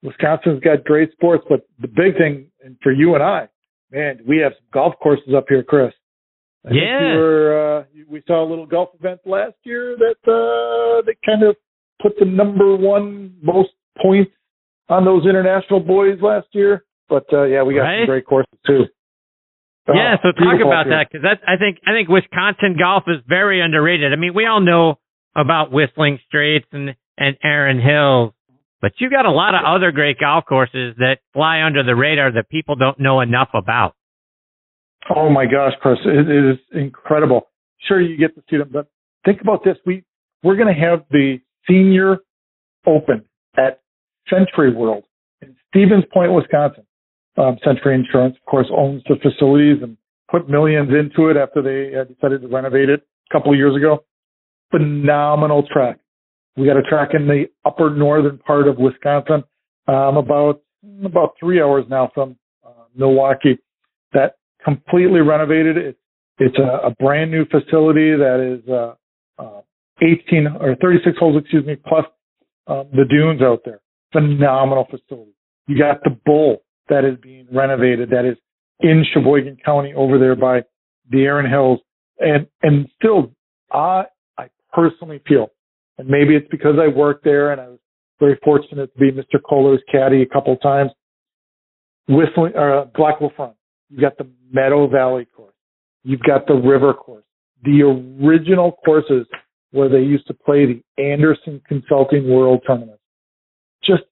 Wisconsin's got great sports, but the big thing for you and I, man, we have some golf courses up here, Chris. I Yeah. you were, uh, we saw a little golf event last year that uh, that kind of put the number one most points on those international boys last year. But uh, yeah, we got Right. some great courses too. Yeah, Oh, so talk about here. that because that I think I think Wisconsin golf is very underrated. I mean, we all know about Whistling Straits and and Erin Hills, but you got a lot of other great golf courses that fly under the radar that people don't know enough about. Oh my gosh, Chris, it, it is incredible. Sure, you get to see them, but think about this: we we're going to have the Senior Open at SentryWorld in Stevens Point, Wisconsin. Um, Sentry Insurance, of course, owns the facilities and put millions into it after they uh, decided to renovate it a couple of years ago. Phenomenal track. We got a track in the upper northern part of Wisconsin, um, about about three hours now from uh, Milwaukee. That completely renovated. It's it's a, a brand new facility that is uh, uh, 18 or 36 holes, excuse me, plus um, the dunes out there. Phenomenal facility. You got the Bull that is being renovated. That is in Sheboygan County over there by the Erin Hills, and and still, I I personally feel, and maybe it's because I worked there and I was very fortunate to be Mr. Kohler's caddy a couple of times. Whistling or uh, Blackwolf Run. You've got the Meadow Valley course. You've got the River course. The original courses where they used to play the Andersen Consulting World Tournament. Just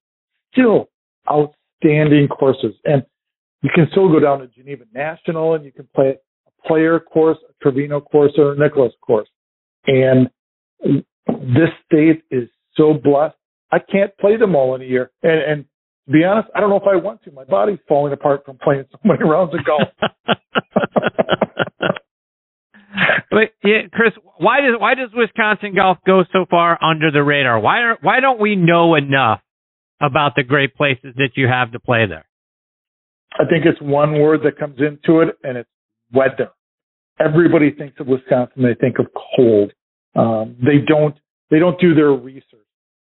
still outstanding courses. And you can still go down to Geneva National and you can play a player course, a Trevino course, or a Nicklaus course. And this state is so blessed. I can't play them all in a year. And, and to be honest, I don't know if I want to. My body's falling apart from playing so many rounds of golf. (laughs) but yeah, Chris, why does why does Wisconsin golf go so far under the radar? Why are why don't we know enough about the great places that you have to play there? I think it's one word that comes into it, and it's weather. Everybody thinks of Wisconsin, they think of cold. Um, they don't they don't do their research.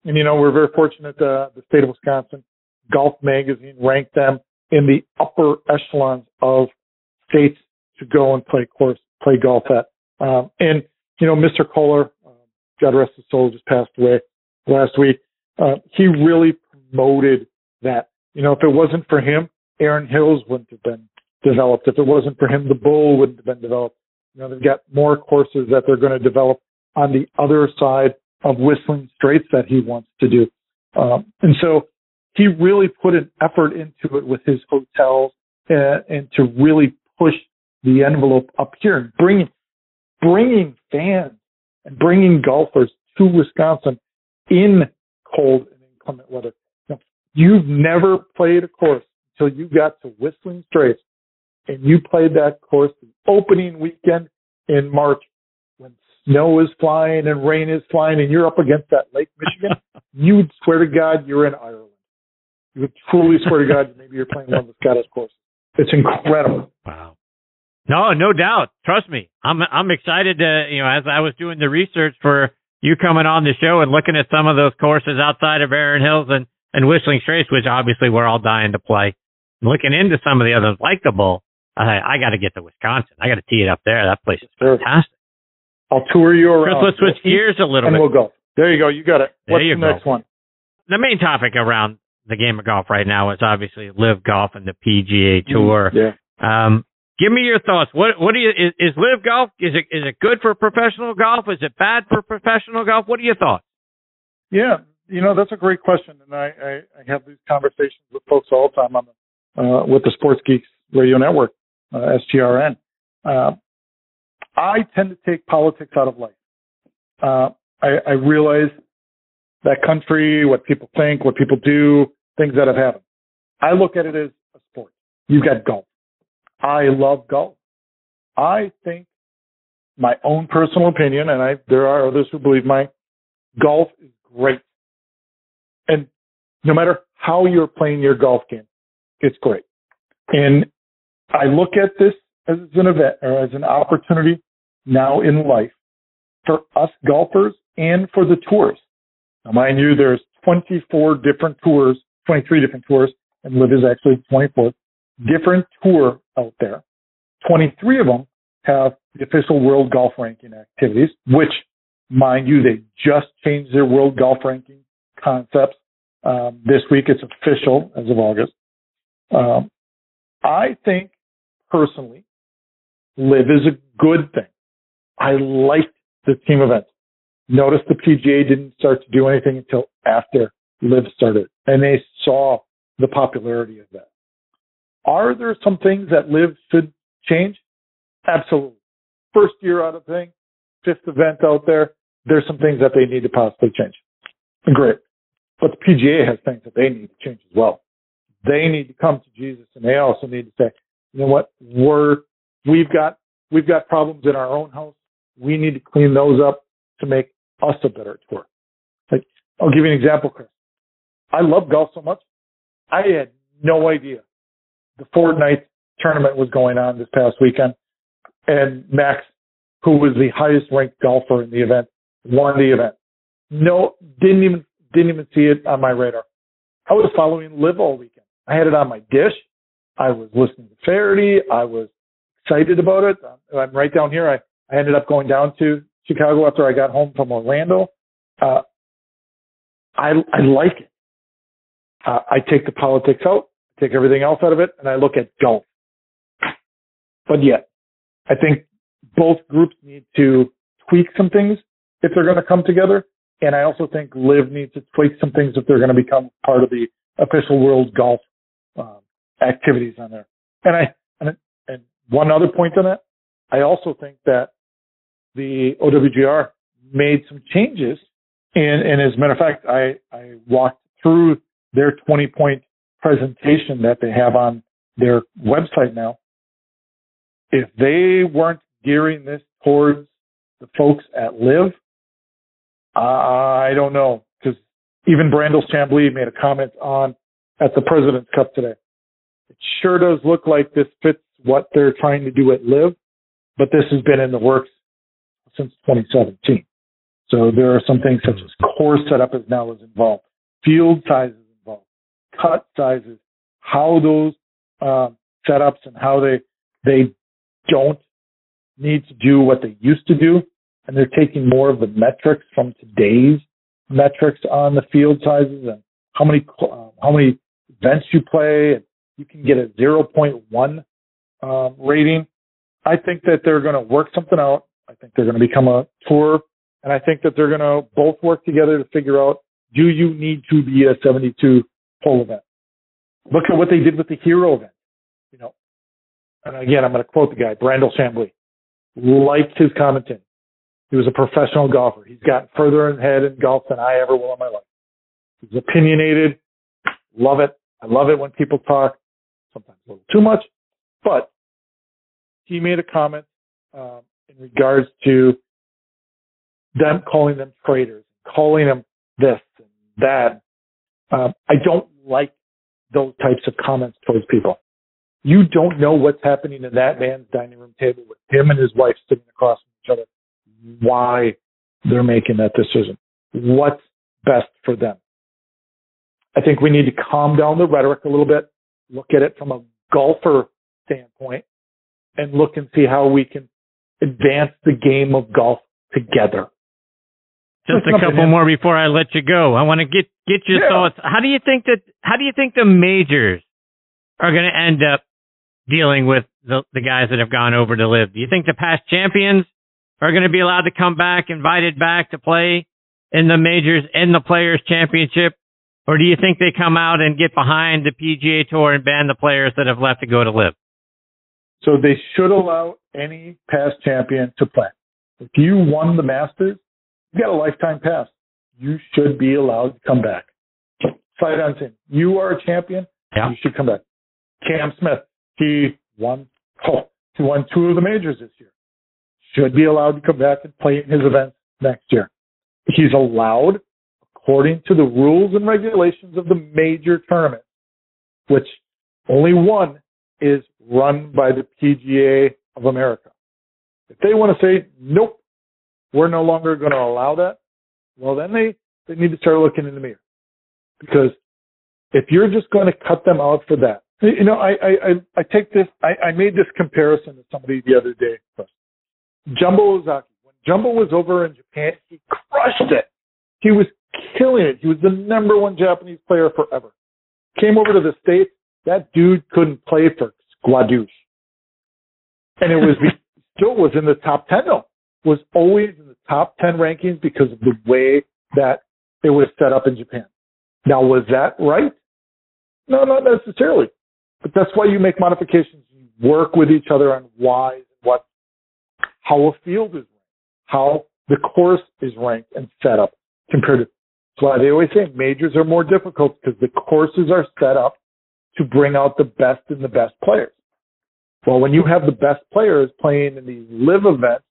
And you know, we're very fortunate uh, the state of Wisconsin. Golf Magazine ranked them in the upper echelons of states to go and play course play golf at. Um, and you know, Mr. Kohler, uh, God rest his soul, just passed away last week. Uh, he really promoted that. You know, if it wasn't for him, Erin Hills wouldn't have been developed. If it wasn't for him, the Bull wouldn't have been developed. You know, they've got more courses that they're going to develop on the other side of Whistling Straits that he wants to do. Um, and so he really put an effort into it with his hotels uh, and to really push the envelope up here and bringing bringing fans and bringing golfers to Wisconsin in cold and inclement weather. Now, you've never played a course until you got to Whistling Straits and you played that course the opening weekend in March when snow is flying and rain is flying and you're up against that Lake Michigan, (laughs) you would swear to God you're in Ireland. You would truly swear to God maybe you're playing one of the Scottish courses. It's incredible. Wow. No, no doubt. Trust me. I'm I'm excited to you know as I was doing the research for you coming on the show and looking at some of those courses outside of Erin Hills and and Whistling Straits, which obviously we're all dying to play. And looking into some of the others like the Bull, I I got to get to Wisconsin. I got to tee it up there. That place is Sure. fantastic. I'll tour you Chris, around. let's switch gears a little and bit. we'll go. There you go. You got it. There What's you the go. next one? The main topic around the game of golf right now is obviously LIV Golf and the PGA Tour. Yeah. Um, give me your thoughts. What what do you is, is LIV Golf? Is it is it good for professional golf? Is it bad for professional golf? What are your thoughts? Yeah, you know that's a great question, and I, I, I have these conversations with folks all the time on the, uh, with the Sports Geeks Radio Network, uh, SGRN. Uh, I tend to take politics out of life. Uh, I, I realize that country, what people think, what people do, things that have happened. I look at it as a sport. You've got golf. I love golf. I think my own personal opinion, and I there are others who believe my golf is great. And no matter how you're playing your golf game, it's great. And I look at this as an event or as an opportunity now in life for us golfers and for the tours. Now, mind you, there's 24 different tours, 23 different tours, and LIV is actually 24th. different tour out there. 23 of them have the official world golf ranking activities, which, mind you, they just changed their world golf ranking concepts. Um, this week it's official as of August. Um, I think personally, LIV is a good thing. I like the team events. Notice the PGA didn't start to do anything until after LIV started, and they saw the popularity of that. Are there some things that LIV should change? Absolutely. First year out of thing, fifth event out there, there's some things that they need to possibly change. Great. But the PGA has things that they need to change as well. They need to come to Jesus and they also need to say, you know what, we're, we've got, we've got problems in our own house. We need to clean those up to make us a better tour. Like, I'll give you an example, Chris. I love golf so much. I had no idea the Fortinet tournament was going on this past weekend and Max, who was the highest ranked golfer in the event, won the event. No, didn't even, didn't even see it on my radar. I was following LIV all weekend. I had it on my dish. I was listening to Feherty. I was excited about it. I'm right down here. I, I ended up going down to Chicago after I got home from Orlando. Uh, I, I like it. Uh, I take the politics out, take everything else out of it, and I look at golf. But yet, I think both groups need to tweak some things if they're going to come together. And I also think LIV needs to tweak some things if they're going to become part of the official world golf um, activities on there. And I, and, and one other point on that, I also think that the OWGR made some changes. And, and as a matter of fact, I, I walked through their 20 point presentation that they have on their website now. If they weren't gearing this towards the folks at LIV, I don't know. Because even Brandel Chamblee made a comment on at the President's Cup today. It sure does look like this fits what they're trying to do at LIV, but this has been in the works since 2017. So there are some things such as core setup is now is involved, field sizes cut sizes, how those um, setups and how they they don't need to do what they used to do, and they're taking more of the metrics from today's metrics on the field sizes and how many uh, how many events you play. You can get a 0.1 um, rating. I think that they're going to work something out I think they're going to become a tour, and I think that they're going to both work together to figure out do you need to be a 72 hole event? Look at what they did with the hero event. You know, and again, I'm going to quote the guy, Brandel Chamblee. Liked his commenting. He was a professional golfer. He's gotten further ahead in golf than I ever will in my life. He's opinionated. Love it. I love it when people talk. Sometimes a little too much, but he made a comment um, in regards to them calling them traitors, calling them this and that. Um, I don't like those types of comments towards people. You don't know what's happening in that man's dining room table with him and his wife sitting across from each other. Why they're making that decision. What's best for them. I think we need to calm down the rhetoric a little bit, look at it from a golfer standpoint, and look and see how we can advance the game of golf together. Just a couple more before I let you go. I want to get get your yeah. thoughts. How do you think that? How do you think the majors are going to end up dealing with the the guys that have gone over to LIV? Do you think the past champions are going to be allowed to come back, invited back to play in the majors in the Players Championship, or do you think they come out and get behind the PGA Tour and ban the players that have left to go to LIV? So they should allow any past champion to play. If you won the Masters, you got a lifetime pass. You should be allowed to come back. Sight unseen. You are a champion. Yeah. You should come back. Cam Smith, he won. Oh, he won two of the majors this year. Should be allowed to come back and play in his events next year. He's allowed, according to the rules and regulations of the major tournament, which only one is run by the PGA of America. If they want to say, nope, we're no longer going to allow that, well, then they, they need to start looking in the mirror. Because if you're just going to cut them out for that, You know, I I I I take this. I, I made this comparison to somebody the other day. Jumbo Ozaki. When Jumbo was over in Japan, he crushed it. He was killing it. He was the number one Japanese player forever. Came over to the States, that dude couldn't play for Squadouche. And it was, still was in the top 10 though. Was always in the top 10 rankings because of the way that it was set up in Japan. Now, was that right? No, not necessarily. But that's why you make modifications. You work with each other on why what, how a field is how the course is ranked and set up compared to that's why they always say majors are more difficult because the courses are set up to bring out the best in the best players. Well, when you have the best players playing in these LIV events,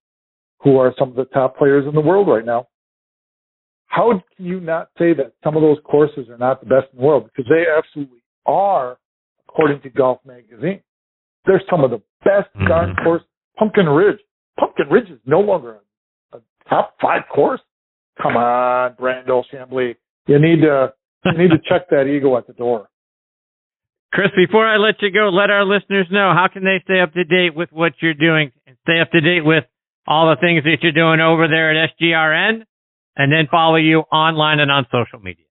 who are some of the top players in the world right now, how can you not say that some of those courses are not the best in the world? Because they absolutely are, according to Golf Magazine. They're some of the best mm-hmm. darn course. Pumpkin Ridge. Pumpkin Ridge is no longer a, a top five course. Come on, Brandel Chamblee. You need to you need to check that ego at the door. Chris, before I let you go, let our listeners know how can they stay up to date with what you're doing and stay up to date with all the things that you're doing over there at SGRN and then follow you online and on social media.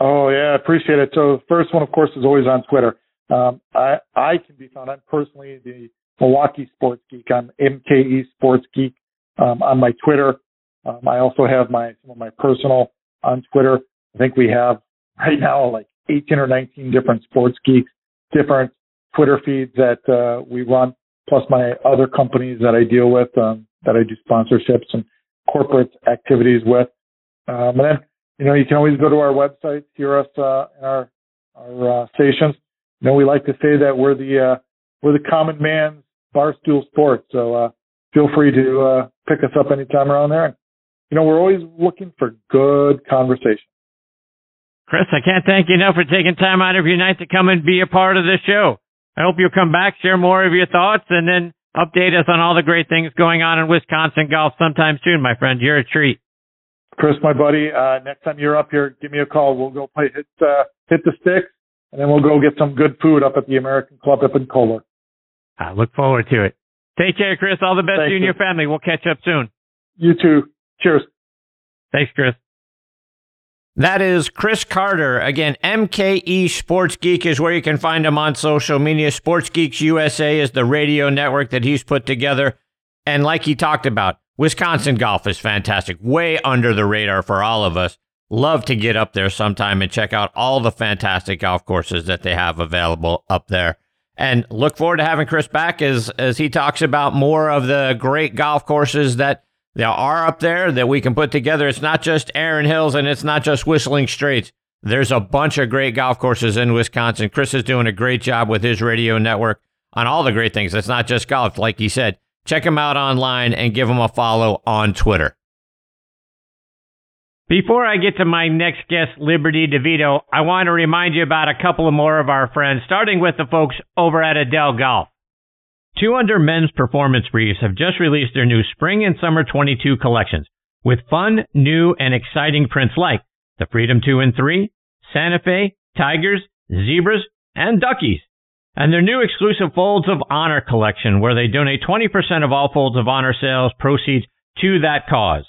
Oh yeah, I appreciate it. So the first one, of course, is always on Twitter. Um, I I can be found. I'm personally the Milwaukee Sports Geek. I'm MKE Sports Geek um, on my Twitter. Um, I also have my some of my personal on Twitter. I think we have right now like 18 or 19 different sports geeks, different Twitter feeds that uh, we run, plus my other companies that I deal with um, that I do sponsorships and corporate activities with. Um, and then you know you can always go to our website, hear us uh, in our our uh, stations. You know we like to say that we're the uh, we're the common man's barstool sports. So uh, feel free to uh, pick us up anytime around there And, you know, we're always looking for good conversation. Chris, I can't thank you enough for taking time out of your night to come and be a part of this show. I hope you'll come back, share more of your thoughts, and then update us on all the great things going on in Wisconsin golf sometime soon, my friend. You're a treat. Chris, my buddy, uh, next time you're up here, give me a call. We'll go play hit uh, hit the sticks, and then we'll go get some good food up at the American Club up in Kohler. I look forward to it. Take care, Chris. All the best Thanks, to you and your family. We'll catch up soon. You too. Cheers. Thanks, Chris. That is Chris Carter. Again, MKE Sports Geek is where you can find him on social media. Sports Geeks USA is the radio network that he's put together. And like he talked about, Wisconsin golf is fantastic, way under the radar for all of us. Love to get up there sometime and check out all the fantastic golf courses that they have available up there. And look forward to having Chris back as as he talks about more of the great golf courses that there are up there that we can put together. It's not just Erin Hills and it's not just Whistling Straits. There's a bunch of great golf courses in Wisconsin. Chris is doing a great job with his radio network on all the great things. It's not just golf, like he said. Check him out online and give him a follow on Twitter. Before I get to my next guest, Liberty DeVitto, I want to remind you about a couple of more of our friends, starting with the folks over at Edel Golf. Two Under Men's Performance Briefs have just released their new Spring and Summer 22 collections with fun, new, and exciting prints like the Freedom 2 and 3, Santa Fe, Tigers, Zebras, and Duckies. And their new exclusive Folds of Honor collection where they donate 20% of all Folds of Honor sales proceeds to that cause.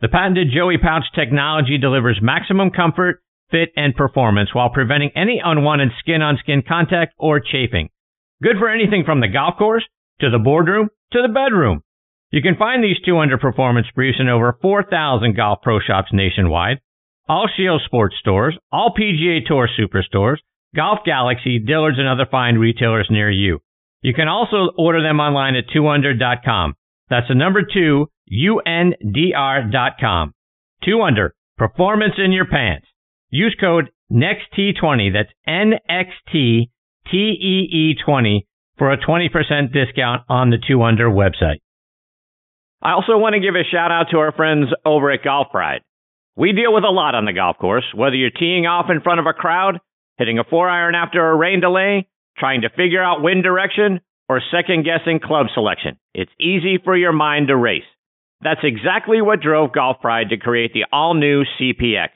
The patented Joey Pouch technology delivers maximum comfort, fit, and performance while preventing any unwanted skin on skin contact or chafing. Good for anything from the golf course to the boardroom to the bedroom. You can find these two under performance briefs in over 4,000 golf pro shops nationwide, all Scheels sports stores, all PGA Tour superstores, Golf Galaxy, Dillard's, and other fine retailers near you. You can also order them online at 2under.com. That's the number two, U-N-D-R.com. 2 Under, performance in your pants. Use code NEXT20, that's N-X-T TEE20 for a 20% discount on the 2 Under website. I also want to give a shout out to our friends over at Golf Pride. We deal with a lot on the golf course, whether you're teeing off in front of a crowd, hitting a four iron after a rain delay, trying to figure out wind direction, or second guessing club selection. It's easy for your mind to race. That's exactly what drove Golf Pride to create the all new CPX.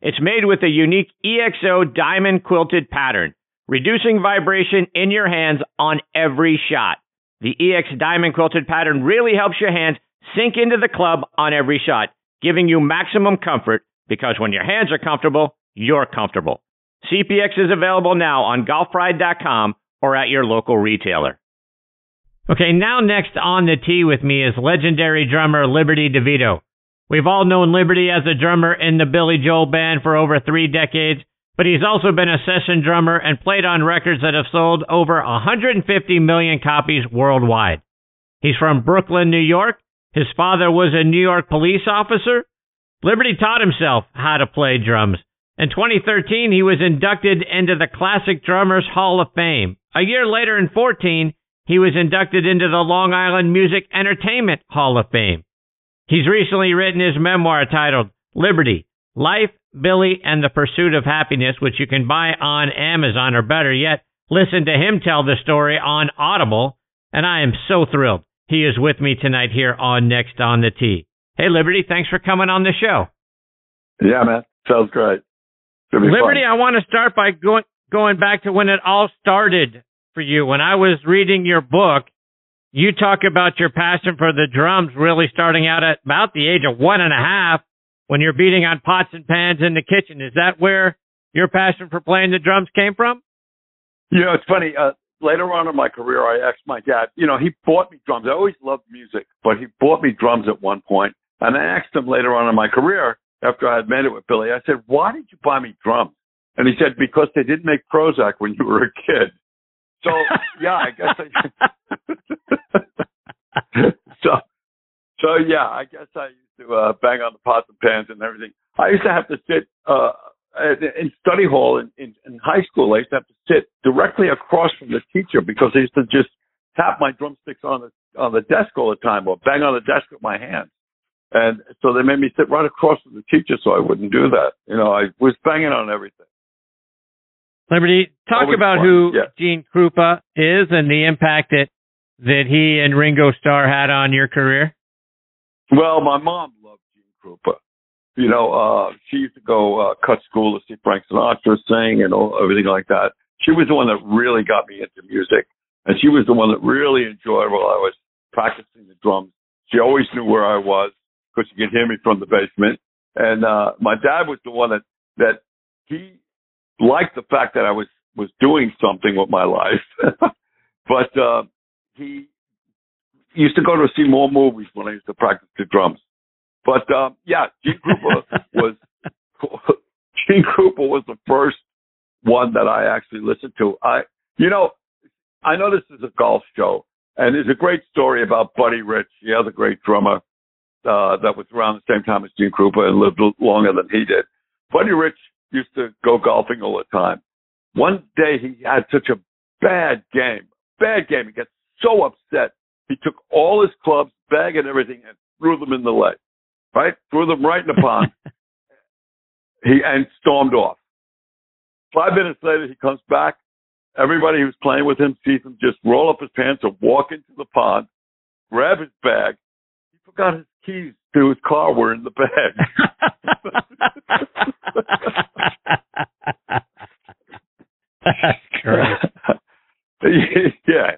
It's made with a unique EXO diamond quilted pattern reducing vibration in your hands on every shot. The EX diamond quilted pattern really helps your hands sink into the club on every shot, giving you maximum comfort because when your hands are comfortable, you're comfortable. CPX is available now on golfpride.com or at your local retailer. Okay, now next on the tee with me is legendary drummer Liberty DeVitto. We've all known Liberty as a drummer in the Billy Joel band for over three decades, but he's also been a session drummer and played on records that have sold over 150 million copies worldwide. He's from Brooklyn, New York. His father was a New York police officer. Liberty taught himself how to play drums. In 2013, he was inducted into the Classic Drummers Hall of Fame. A year later, in 14, he was inducted into the Long Island Music Entertainment Hall of Fame. He's recently written his memoir titled Liberty Life, Billy, and the Pursuit of Happiness, which you can buy on Amazon, or better yet, listen to him tell the story on Audible. And I am so thrilled he is with me tonight here on Next on the Tee. Hey, Liberty, thanks for coming on the show. Yeah, man. Sounds great. Liberty, fun. I want to start by going going back to when it all started for you. When I was reading your book, you talk about your passion for the drums really starting out at about the age of one and a half when you're beating on pots and pans in the kitchen. Is that where your passion for playing the drums came from? You know, it's funny. Uh, later on in my career, I asked my dad, you know, he bought me drums. I always loved music, but he bought me drums at one point. And I asked him later on in my career, after I had made it with Billy, I said, why did you buy me drums? And he said, because they didn't make Prozac when you were a kid. So, (laughs) yeah, I guess I, (laughs) so, so yeah, I guess I to, uh, bang on the pots and pans and everything. I used to have to sit, uh, in study hall in, in, in high school. I used to have to sit directly across from the teacher because I used to just tap my drumsticks on the, on the desk all the time or bang on the desk with my hands. And so they made me sit right across from the teacher so I wouldn't do that. You know, I was banging on everything. Liberty, talk Always about fun. who yeah. Gene Krupa is and the impact that that he and Ringo Starr had on your career. Well, my mom loved Gene Krupa. You know, uh, she used to go uh, cut school to see Frank Sinatra sing and all, everything like that. She was the one that really got me into music, and she was the one that really enjoyed while I was practicing the drums. She always knew where I was because she could hear me from the basement. And uh, my dad was the one that that he liked the fact that I was was doing something with my life, (laughs) but uh, he used to go to see more movies when I used to practice the drums. But uh, yeah, Gene Krupa (laughs) was (laughs) Gene Krupa was the first one that I actually listened to. I, you know, I know this is a golf show, and there's a great story about Buddy Rich, the other great drummer uh, that was around the same time as Gene Krupa and lived longer than he did. Buddy Rich used to go golfing all the time. One day he had such a bad game, bad game. He got so upset. He took all his clubs, bag and everything, and threw them in the lake. Right, threw them right in the pond. (laughs) he and stormed off. Five minutes later, he comes back. Everybody who's playing with him sees him just roll up his pants and walk into the pond, grab his bag. He forgot his keys to his car were in the bag. (laughs) (laughs) That's great. yeah.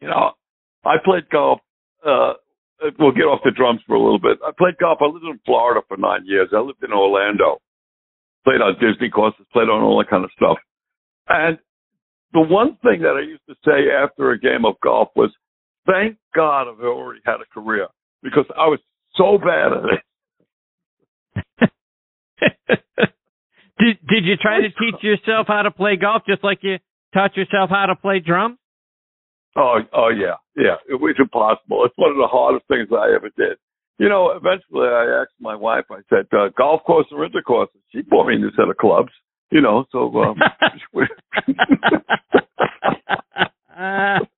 You know, I played golf. Uh, we'll get off the drums for a little bit. I played golf. I lived in Florida for nine years. I lived in Orlando. Played on Disney courses, played on all that kind of stuff. And the one thing that I used to say after a game of golf was, thank God I've already had a career because I was so bad at it. (laughs) did Did you try to teach yourself how to play golf just like you taught yourself how to play drums? Oh, oh yeah, yeah. It was impossible. It's one of the hardest things I ever did. You know, eventually I asked my wife. I said, uh, "Golf course or intercourse?" She bought me a new set of clubs. You know, so. Um, (laughs)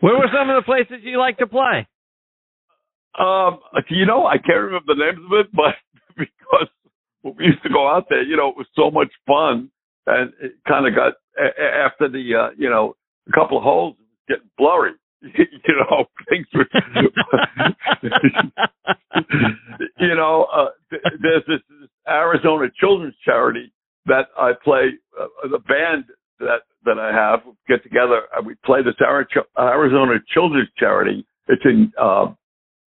Where were some of the places you like to play? Um, you know, I can't remember the names of it, but (laughs) because we used to go out there, you know, it was so much fun, and it kind of got after the uh, you know a couple of holes, getting blurry. (laughs) you know, things were. (laughs) you know, uh, there's this, this Arizona children's charity that I play uh, the band that that I have get together and we play this Arizona Children's Charity. It's in uh,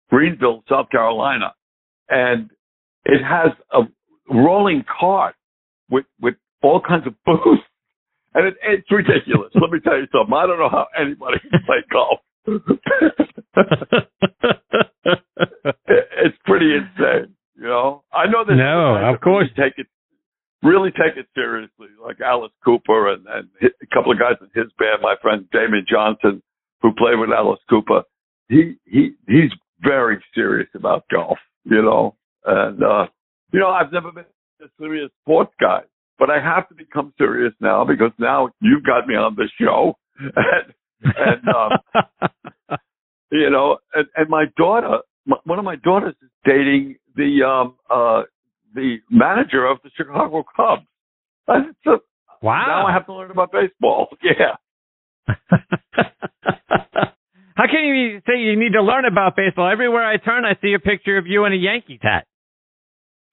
Greenville, South Carolina, and it has a rolling cart with with all kinds of booths, and it, it's ridiculous. Let me tell you something. I don't know how anybody can play golf. (laughs) it's pretty insane, you know. I know that. No, of course. Take it really take it seriously, like Alice Cooper and, and a couple of guys in his band. My friend Damon Johnson, who played with Alice Cooper, he he he's very serious about golf, you know. And uh, you know, I've never been a serious sports guy, but I have to become serious now because now you've got me on the show, (laughs) and and um, (laughs) you know, and, and my daughter, my, one of my daughters is dating the um uh the manager of the Chicago Cubs. A, wow. Now I have to learn about baseball. (laughs) Yeah. How can you say you need to learn about baseball? Everywhere I turn, I see a picture of you in a Yankees hat.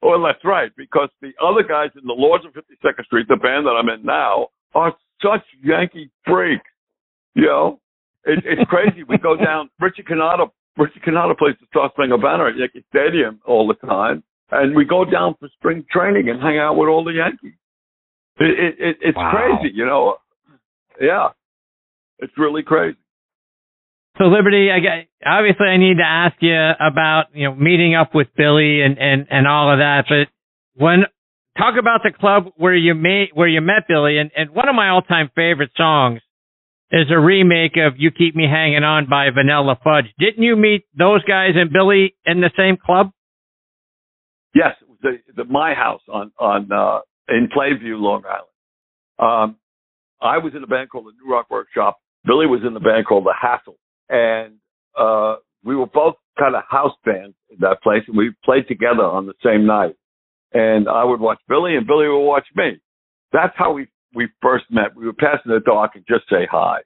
Well, that's right, because the other guys in the Lords of 52nd Street, the band that I'm in now, are such Yankee freaks. You know, it, it's crazy. we go down. (laughs) Richie Cannata, Richie Cannata plays the Star Spangled Banner at Yankee Stadium all the time, and we go down for spring training and hang out with all the Yankees. It, it, it it's wow. crazy, you know. Yeah, it's really crazy. So Liberty, I get, obviously I need to ask you about, you know, meeting up with Billy and, and, and all of that, but when, talk about the club where you made, where you met Billy and, and one of my all time favorite songs is a remake of You Keep Me Hanging On by Vanilla Fudge. Didn't you meet those guys and Billy in the same club? Yes, the, the my house on, on, uh, in Plainview, Long Island. Um, I was in a band called the New Rock Workshop. Billy was in the band called the Hassle and uh, we were both kind of house bands in that place, and we played together on the same night. And I would watch Billy, and Billy would watch me. That's how we we first met. We would pass in the dark and just say hi.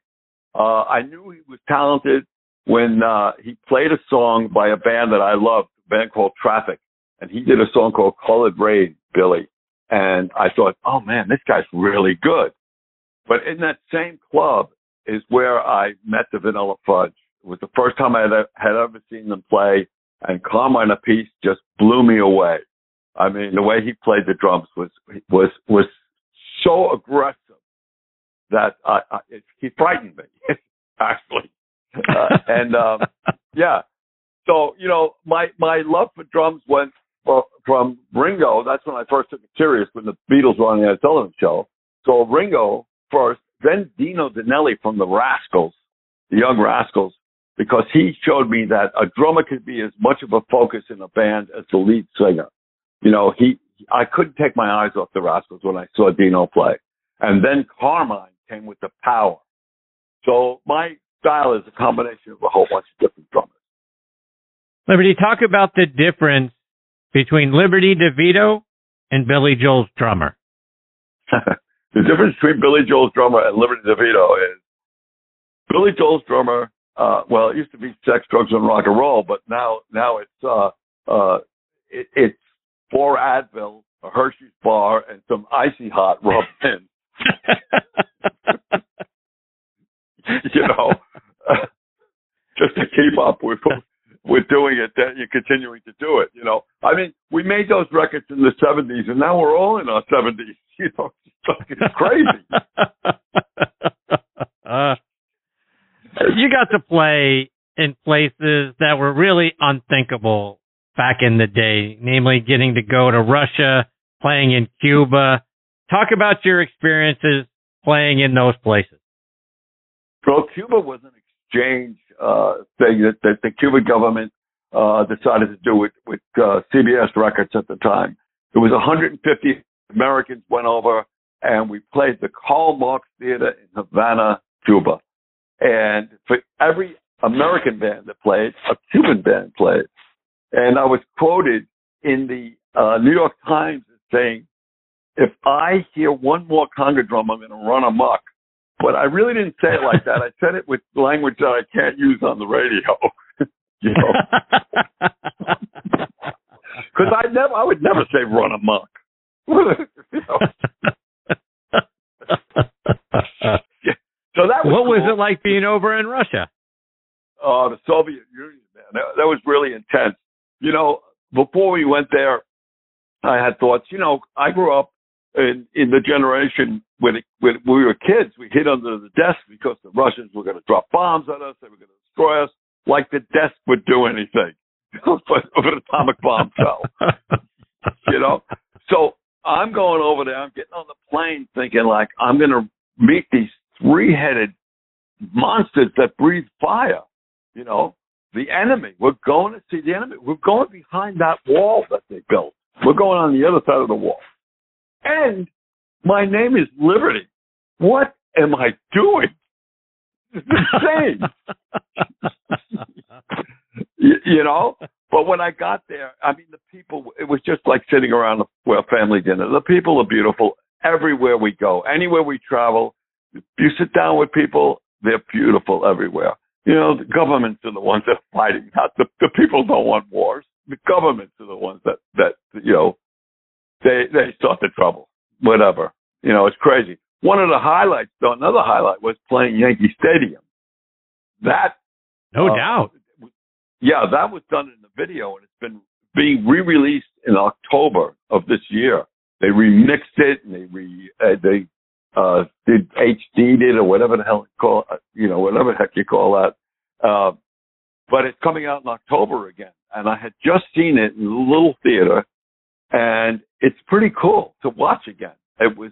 Uh, I knew he was talented when uh, he played a song by a band that I loved, a band called Traffic, and he did a song called Colored Rain, Billy. And I thought, oh man, this guy's really good. But in that same club, is where I met the Vanilla Fudge. It was the first time I had, had ever seen them play, and Carmine Appice just blew me away. I mean, the way he played the drums was was was so aggressive that I, I, it, he frightened me, (laughs) actually. Uh, and um, (laughs) yeah, so you know, my my love for drums went from Ringo. That's when I first took it serious when the Beatles were on the Ed Sullivan Show. So Ringo first, then Dino Danelli from the Rascals, the Young Rascals, because he showed me that a drummer could be as much of a focus in a band as the lead singer. You know, he, I couldn't take my eyes off the Rascals when I saw Dino play. And then Carmine came with the power. So my style is a combination of a whole bunch of different drummers. Liberty, talk about the difference between Liberty DeVitto and Billy Joel's drummer. (laughs) The difference between Billy Joel's drummer and Liberty DeVitto is Billy Joel's drummer. Uh, well, it used to be sex, drugs, and rock and roll, but now now it's uh, uh, it, it's four Advil, a Hershey's bar, and some icy hot rubbed in. (laughs) you know, (laughs) just to keep up with with doing it, that you're continuing to do it. You know, I mean, we made those records in the '70s, and now we're all in our '70s. (laughs) You know, it's crazy. uh, (laughs) you got to play in places that were really unthinkable back in the day, namely getting to go to Russia, playing in Cuba. Talk about your experiences playing in those places. Well, Cuba was an exchange uh, thing that, that the Cuban government uh, decided to do with, with uh, CBS Records at the time. It was 150 Americans went over and we played the Karl Marx Theater in Havana, Cuba. And for every American band that played, a Cuban band played. And I was quoted in the uh, New York Times as saying, if I hear one more conga drum, I'm going to run amok. But I really didn't say it like that. I said it with language that I can't use on the radio. (laughs) you know, (laughs) because I never, I would never say run amok. (laughs) so that was what was it like being over in Russia? Oh, the Soviet Union, man. That, that was really intense. You know, before we went there, I had thoughts. You know, I grew up in in the generation when it, when we were kids. We hid under the desk because the Russians were going to drop bombs on us. They were going to destroy us. Like the desk would do anything (laughs) if an atomic bomb fell. (laughs) you know, so I'm going over there. I'm getting on the plane thinking like I'm going to meet these three-headed monsters that breathe fire. You know, the enemy. We're going to see the enemy. We're going behind that wall that they built. We're going on the other side of the wall. And my name is Liberty. What am I doing? It's insane. (laughs) you, you know? But when I got there, I mean, the people, it was just like sitting around a, a family dinner. The people are beautiful everywhere we go, anywhere we travel. You sit down with people, they're beautiful everywhere. You know, the governments are the ones that are fighting. Not the, the people don't want wars. The governments are the ones that, that, you know, they, they start the trouble. Whatever. You know, it's crazy. One of the highlights, though, another highlight was playing Yankee Stadium. That, No uh, doubt. yeah, that was done in the video and it's been being re-released in October of this year. They remixed it and they re, uh, they, uh, did HD'd it or whatever the hell you call, uh, you know, whatever the heck you call that. Uh, but it's coming out in October again. And I had just seen it in a little theater and it's pretty cool to watch again. It was,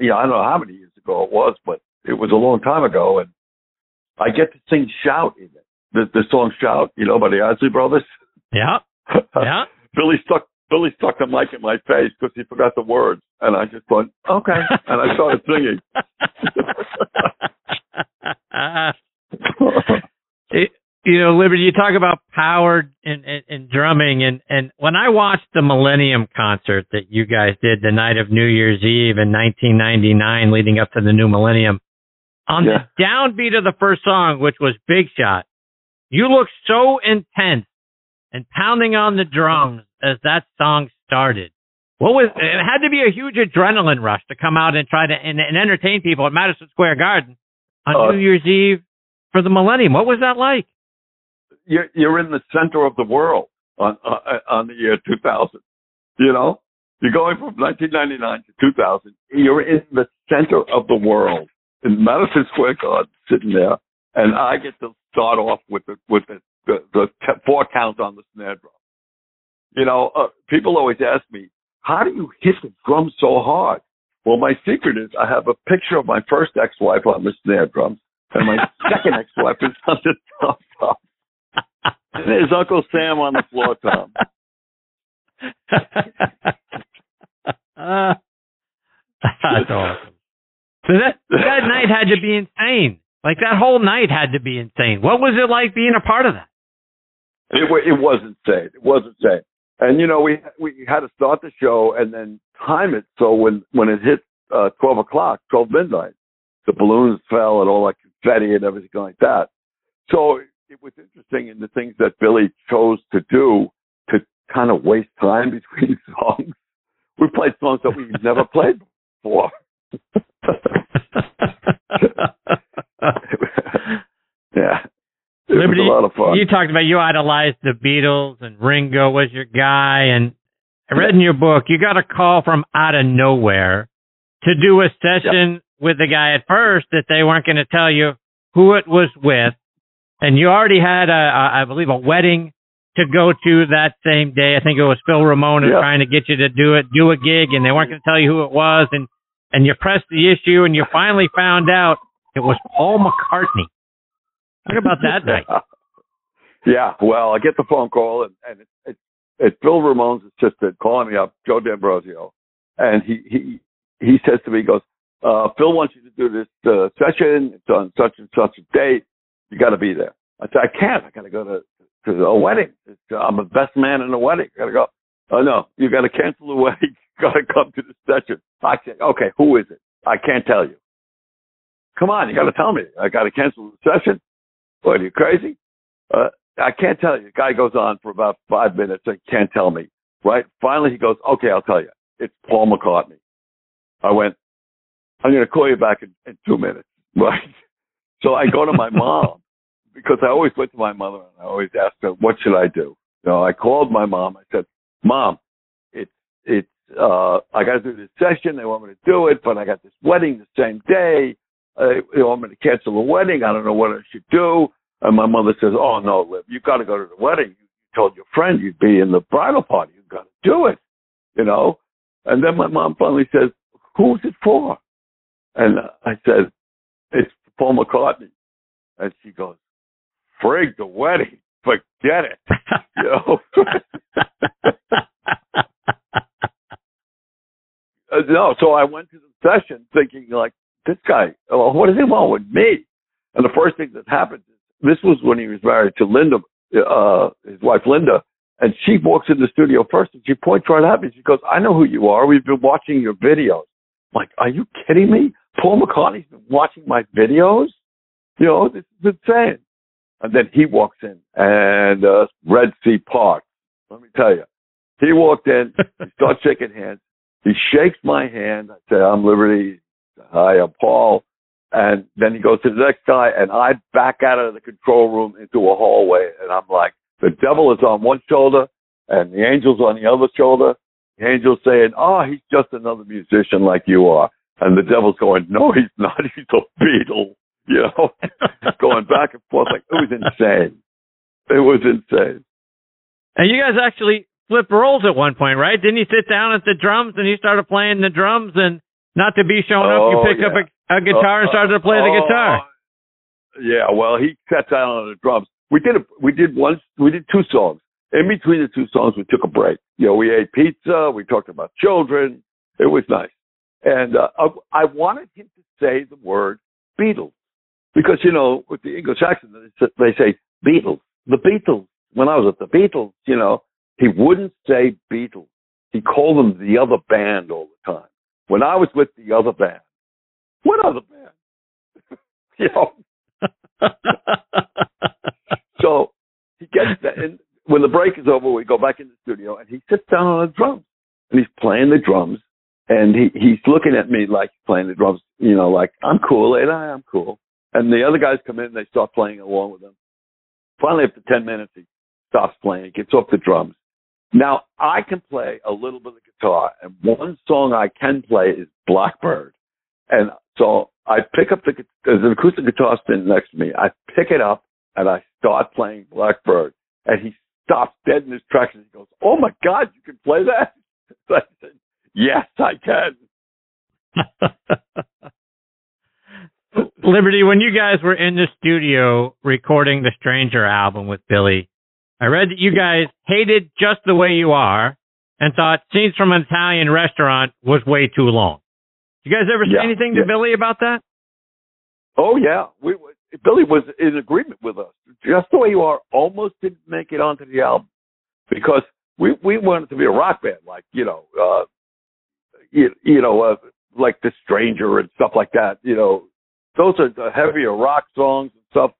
yeah, I don't know how many years ago it was, but it was a long time ago. And I get to sing Shout in it. The, the song Shout, you know, by the Isley Brothers. Yeah. (laughs) Yeah. Billy stuck Billy stuck the mic in my face because he forgot the words, and I just went okay, and I started singing. (laughs) (laughs) It- you know, Liberty, you talk about power and, and, and drumming, and, and when I watched the Millennium concert that you guys did the night of New Year's Eve in 1999, leading up to the new millennium, on Yeah. the downbeat of the first song, which was Big Shot, you looked so intense and pounding on the drums as that song started. What was it? Had to be a huge adrenaline rush to come out and try to and, and entertain people at Madison Square Garden on Uh, New Year's Eve for the millennium. What was that like? You're you're in the center of the world on uh, on the year 2000. You know, you're going from 1999 to 2000. You're in the center of the world in Madison Square Garden, sitting there, and I get to start off with the with the the, the t- four count on the snare drum. You know, uh, people always ask me, how do you hit the drum so hard? Well, my secret is I have a picture of my first ex-wife on the snare drum, and my (laughs) second ex-wife is on the drum. There's Uncle Sam on the floor, Tom. uh, that's awesome. So that that night had to be insane. Like that whole night had to be insane. What was it like being a part of that? It, wa- it was insane. It was insane. And you know, we we had to start the show and then time it so when when it hit uh, twelve o'clock, twelve midnight, the balloons fell and all that confetti and everything like that. So it was interesting in the things that Billy chose to do to kind of waste time (laughs) between songs. We played songs that we've never (laughs) played before. (laughs) yeah. It Liberty, was a lot of fun. you talked about you idolized the Beatles and Ringo was your guy. And I read in your book, you got a call from out of nowhere to do a session with the guy at first that they weren't going to tell you who it was with. And you already had, a, a, I believe, a wedding to go to that same day. I think it was Phil Ramone Yeah. trying to get you to do it, do a gig, and they weren't going to tell you who it was. And, and you pressed the issue and you finally found out it was Paul McCartney. Talk about that (laughs) night. Yeah, well, I get the phone call and, and it's it's it's Bill Ramone's assistant calling me up, Joe D'Ambrosio, and he he he says to me, he goes, uh, Phil wants you to do this uh, session. It's on such and such a date. You got to be there. I said, I can't. I got to go to to a wedding. I'm the best man in the wedding. I got to go. Oh no, you got to cancel the (laughs) wedding. got to come to the session. I said, okay, who is it? I can't tell you. Come on, you got to tell me. I got to cancel the session. What are you crazy? Uh, I can't tell you. The guy goes on for about five minutes and can't tell me. Right? Finally, he goes, okay, I'll tell you. It's Paul McCartney. I went, I'm going to call you back in, in two minutes. (laughs) Right. So I go to my mom because I always went to my mother and I always asked her, what should I do? You know, I called my mom. I said, mom, it's, it's, uh, I got to do this session. They want me to do it, but I got this wedding the same day. Uh, they want me to cancel the wedding. I don't know what I should do. And my mother says, oh no, Liv, you got to go to the wedding. You told your friend you'd be in the bridal party. You got to do it, you know? And then my mom finally says, who's it for? And I said, it's Paul McCartney. And she goes, frig the wedding. Forget it. (laughs) you know? Uh, no, so I went to the session thinking like, this guy, well, what does he want with me? And the first thing that happened, this was when he was married to Linda, uh, his wife Linda, and she walks in the studio first and she points right at me. She goes, I know who you are. We've been watching your videos. I'm like, are you kidding me? Paul McCartney's been watching my videos? You know, this is insane. And then he walks in and, uh, Red Sea Park. Let me tell you, he walked in, he (laughs) starts shaking hands. He shakes my hand. I say, I'm Liberty. Hi, I'm Paul. And then he goes to the next guy and I back out of the control room into a hallway and I'm like, the devil is on one shoulder and the angel's on the other shoulder. The angel's saying, oh, he's just another musician like you are. And the devil's going, no, he's not. (laughs) He's a Beatle. (laughs) You know, (laughs) going back and forth like it was insane. It was insane. And you guys actually flipped roles at one point, right? Didn't you sit down at the drums and you started playing the drums and not to be shown oh, up, you picked yeah. up a, a guitar and started to play the guitar? Uh, yeah, well, he sat down on the drums. We did a, we did one, we did two songs. In between the two songs, we took a break. You know, we ate pizza. We talked about children. It was nice. And uh, I wanted him to say the word Beatles because, you know, with the English accent, they say Beatles, the Beatles. When I was at the Beatles, you know, he wouldn't say Beatles. He called them the other band all the time. When I was with the other band, what other band? (laughs) you know. (laughs) so he gets that, and when the break is over, we go back in the studio, and he sits down on the drums, and he's playing the drums, and he he's looking at me like playing the drums, you know, like I'm cool, and I am cool. And the other guys come in, and they start playing along with him. Finally, after ten minutes, he stops playing, He gets off the drums. Now I can play a little bit of guitar, and one song I can play is Blackbird. And so I pick up the there's an acoustic guitar sitting next to me. I pick it up and I start playing Blackbird, and he stops dead in his tracks and he goes, "Oh my God, you can play that!" (laughs) So I said, "Yes, I can." (laughs) Liberty, when you guys were in the studio recording the Stranger album with Billy, I read that you guys hated just the way you are and thought scenes from an Italian restaurant was way too long. You guys ever say Yeah, anything yeah. to Billy about that? Oh yeah, we Billy was in agreement with us. Just the way you are almost didn't make it onto the album because we we wanted to be a rock band, like you know, uh, you, you know, uh, like the Stranger and stuff like that. You know, those are the heavier rock songs and stuff.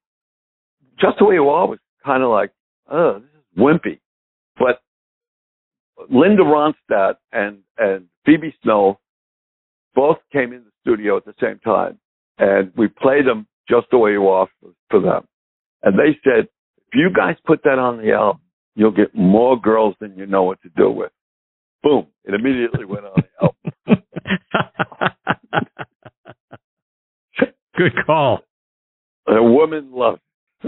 Just the way you are was kind of like, oh, this is wimpy. But Linda Ronstadt and and Phoebe Snow both came in the studio at the same time, and we played them just the way you are for, for them. And they said, if you guys put that on the album, you'll get more girls than you know what to do with. Boom! It immediately went on the album. (laughs) Good call. A woman loves. (laughs)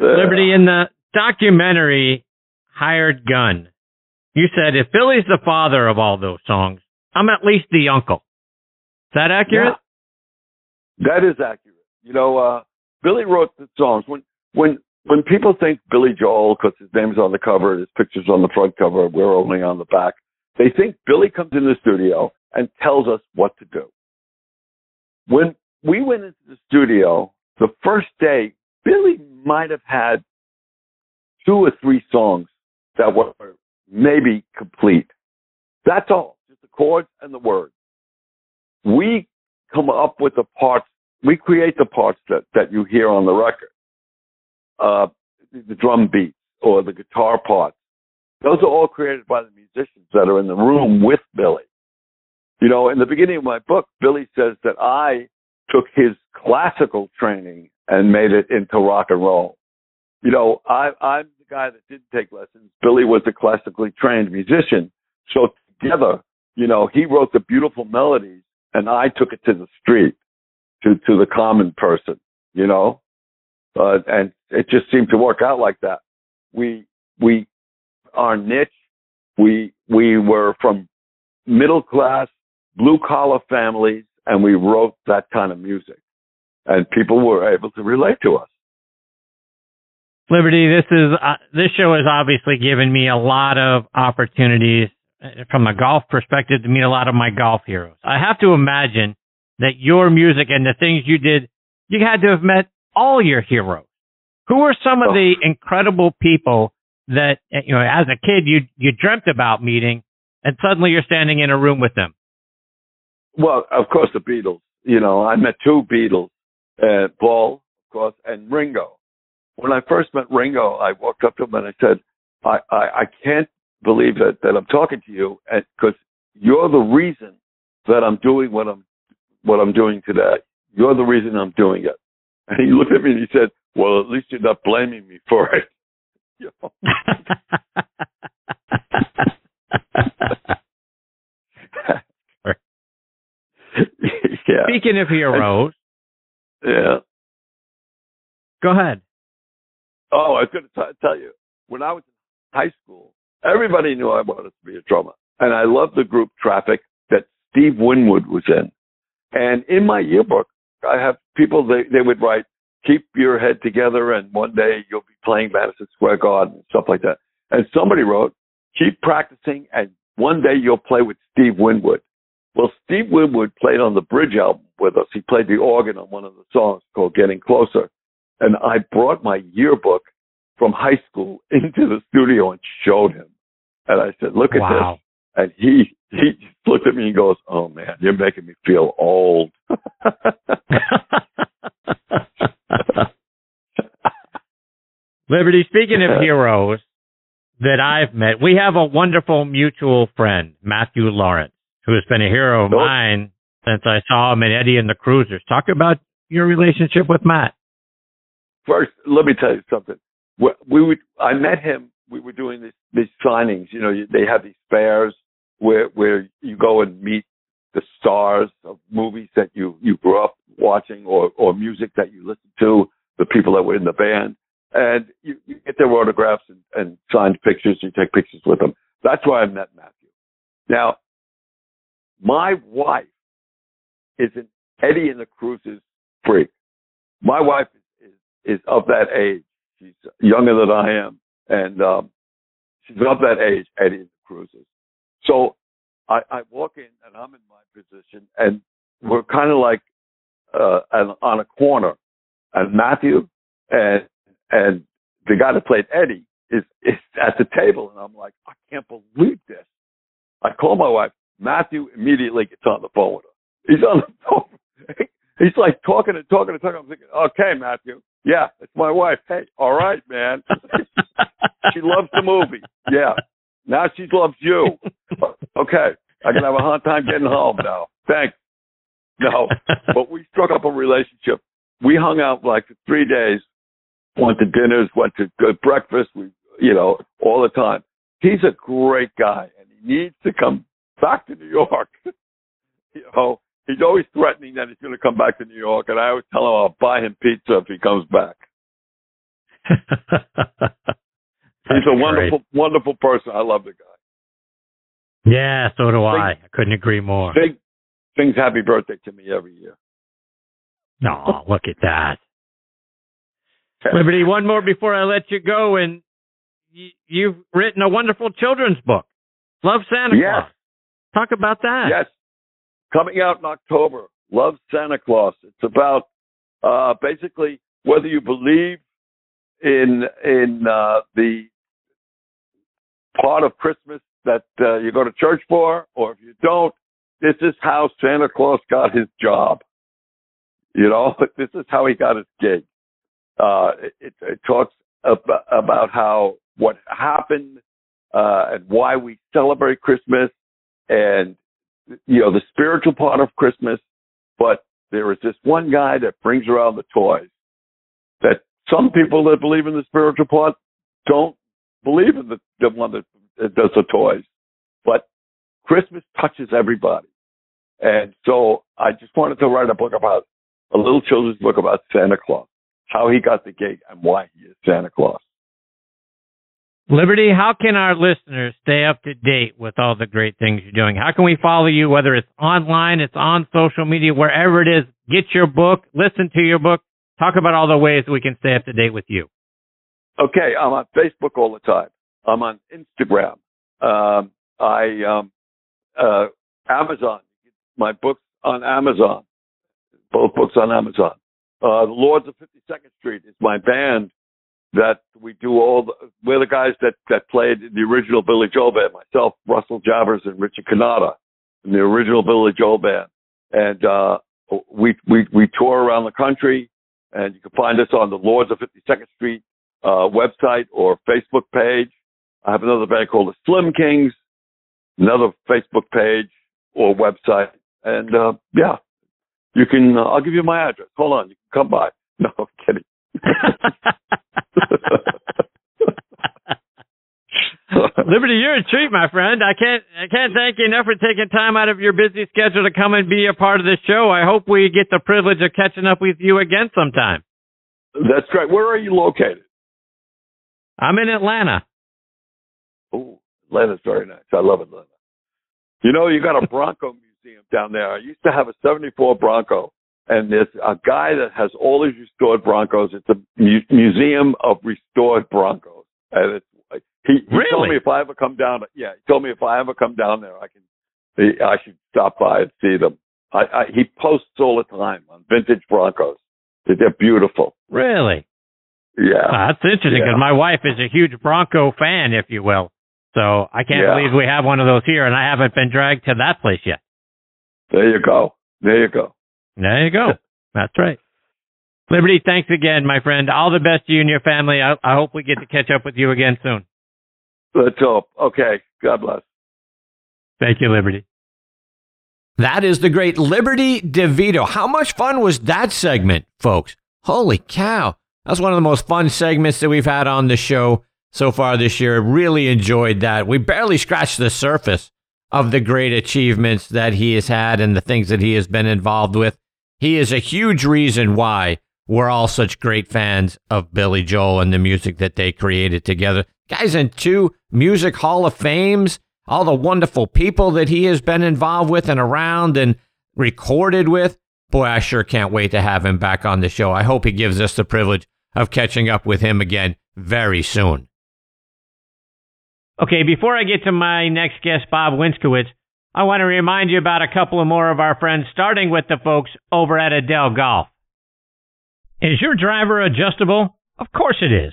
Liberty, in the documentary Hired Gun, you said if Billy's the father of all those songs, I'm at least the uncle. Is that accurate? Yeah. That is accurate. You know, uh, Billy wrote the songs. When when when people think Billy Joel, because his name's on the cover, his picture's on the front cover, we're only on the back. They think Billy comes in the studio and tells us what to do. When we went into the studio, the first day, Billy might have had two or three songs that were maybe complete. That's all, just the chords and the words. We come up with the parts, we create the parts that, that you hear on the record. Uh, the drum beats or the guitar parts. Those are all created by the musicians that are in the room with Billy. You know, in the beginning of my book, Billy says that I took his classical training and made it into rock and roll. You know, I, I'm the guy that didn't take lessons. Billy was a classically trained musician. So together, you know, he wrote the beautiful melodies and I took it to the street, to, to the common person, you know, uh, and it just seemed to work out like that. We, we, our niche, we, we were from middle class, blue collar families and we wrote that kind of music and people were able to relate to us. Liberty, this is uh, this show has obviously given me a lot of opportunities uh, from a golf perspective to meet a lot of my golf heroes. I have to imagine that your music and the things you did, you had to have met all your heroes. Who are some of oh. the incredible people that uh, you know as a kid you you dreamt about meeting and suddenly you're standing in a room with them? Well, of course the Beatles. You know, I met two Beatles, uh, Paul, of course, and Ringo when I first met Ringo, I walked up to him and I said, I, I, I can't believe that, that I'm talking to you because you're the reason that I'm doing what I'm, what I'm doing today. You're the reason I'm doing it. And he looked at me and he said, well, at least you're not blaming me for it. (laughs) yeah. (laughs) Speaking of heroes. Yeah. Go ahead. Oh, I was going to tell you, when I was in high school, everybody knew I wanted to be a drummer. And I loved the group Traffic that Steve Winwood was in. And in my yearbook, I have people, they, they would write, keep your head together and one day you'll be playing Madison Square Garden and stuff like that. And somebody wrote, keep practicing and one day you'll play with Steve Winwood. Well, Steve Winwood played on the Bridge album with us. He played the organ on one of the songs called Getting Closer. And I brought my yearbook from high school (laughs) into the studio and showed him. And I said, look at wow. this. And he, he (laughs) looked at me and goes, oh man, you're making me feel old. (laughs) Liberty, speaking of heroes that I've met, we have a wonderful mutual friend, Matthew Laurance, who has been a hero of mine since I saw him in Eddie and the Cruisers. Talk about your relationship with Matt. First, let me tell you something. We, we would, I met him. We were doing these, these signings. You know, they have these fairs where where you go and meet the stars of movies that you you grew up watching or or music that you listen to, the people that were in the band, and you, you get their autographs and, and signed pictures. You take pictures with them. That's why I met Matthew. Now, my wife is an Eddie and the Cruisers freak. My wife is is of that age. She's younger than I am, and um, she's of that age, Eddie and the Cruisers. So I, I walk in and I'm in my position, and we're kind of like uh, an, on a corner, and Matthew and and the guy that played Eddie is is at the table, and I'm like, I can't believe this. I call my wife. Matthew immediately gets on the phone with her. He's on the phone. (laughs) He's like talking and talking and talking. I'm thinking, okay, Matthew, yeah, it's my wife. Hey, all right, man. (laughs) she loves the movie. Yeah. Now she loves you. (laughs) Okay. I can have a hard time getting home now. Thanks. No. But we struck up a relationship. We hung out like three days, went to dinners, went to good breakfast, we you know, all the time. He's a great guy and he needs to come back to New York. (laughs) you know, he's always threatening that he's going to come back to New York, and I always tell him I'll buy him pizza if he comes back. (laughs) he's a wonderful, great. wonderful person. I love the guy. Yeah, so do I. I couldn't agree more. Big things happy birthday to me every year. No, look at that. Liberty, one more before I let you go, and you've written a wonderful children's book, Love Santa yes. Claus. Talk about that. Yes, coming out in October. Love Santa Claus. It's about uh, basically whether you believe in in uh, the part of Christmas that uh, you go to church for, or if you don't, this is how Santa Claus got his job. You know, (laughs) this is how he got his gig. Uh, it, it talks about, about how what happened uh, and why we celebrate Christmas, and you know, the spiritual part of Christmas, but there is this one guy that brings around the toys that some people that believe in the spiritual part don't believe in the, the one that, that does the toys. But Christmas touches everybody. And so I just wanted to write a book about a little children's book about Santa Claus, how he got the gig and why he is Santa Claus. Liberty, how can our listeners stay up to date with all the great things you're doing? How can we follow you, whether it's online, it's on social media, wherever it is? Get your book, listen to your book, talk about all the ways we can stay up to date with you. Okay, I'm on Facebook all the time. I'm on Instagram. Um, I um, uh, Amazon. My books on Amazon. Both books on Amazon. Uh, the Lords of 52nd Street is my band that we do all the, we're the guys that, that played the original Billy Joel band, myself, Russell Javors and Richard Cannata in the original Billy Joel band. And, uh, we, we, we tour around the country and you can find us on the Lords of 52nd Street, uh, website or Facebook page. I have another band called the Slim Kings, another Facebook page or website. And, uh, yeah, you can, uh, I'll give you my address. Hold on. You can come by. (laughs) No, I'm kidding. (laughs) (laughs) Liberty, you're a treat, my friend. I can't I can't thank you enough for taking time out of your busy schedule to come and be a part of this show. I hope we get the privilege of catching up with you again sometime. That's great. Where are you located? I'm in Atlanta. Oh, Atlanta's very nice. I love Atlanta. You know, you got a (laughs) Bronco museum down there. I used to have a 74 Bronco and there's a guy that has all these restored Broncos. It's a mu- museum of restored Broncos, and it's he, he really? told me if I ever come down, yeah, he told me if I ever come down there, I can, I should stop by and see them. I, I he posts all the time on vintage Broncos. They're beautiful. Really? Yeah. That's interesting because Yeah. my wife is a huge Bronco fan, if you will. So I can't Yeah. believe we have one of those here, and I haven't been dragged to that place yet. There you go. There you go. There you go. That's right. Liberty, thanks again, my friend. All the best to you and your family. I, I hope we get to catch up with you again soon. Let's hope. Okay. God bless. Thank you, Liberty. That is the great Liberty DeVitto. How much fun was that segment, folks? Holy cow. That's one of the most fun segments that we've had on the show so far this year. Really enjoyed that. We barely scratched the surface of the great achievements that he has had and the things that he has been involved with. He is a huge reason why we're all such great fans of Billy Joel and the music that they created together. Guys in two Music Hall of Fames, all the wonderful people that he has been involved with and around and recorded with. Boy, I sure can't wait to have him back on the show. I hope he gives us the privilege of catching up with him again very soon. Okay, before I get to my next guest, Bob Winskowicz, I want to remind you about a couple of more of our friends, starting with the folks over at Adele Golf. Is your driver adjustable? Of course it is.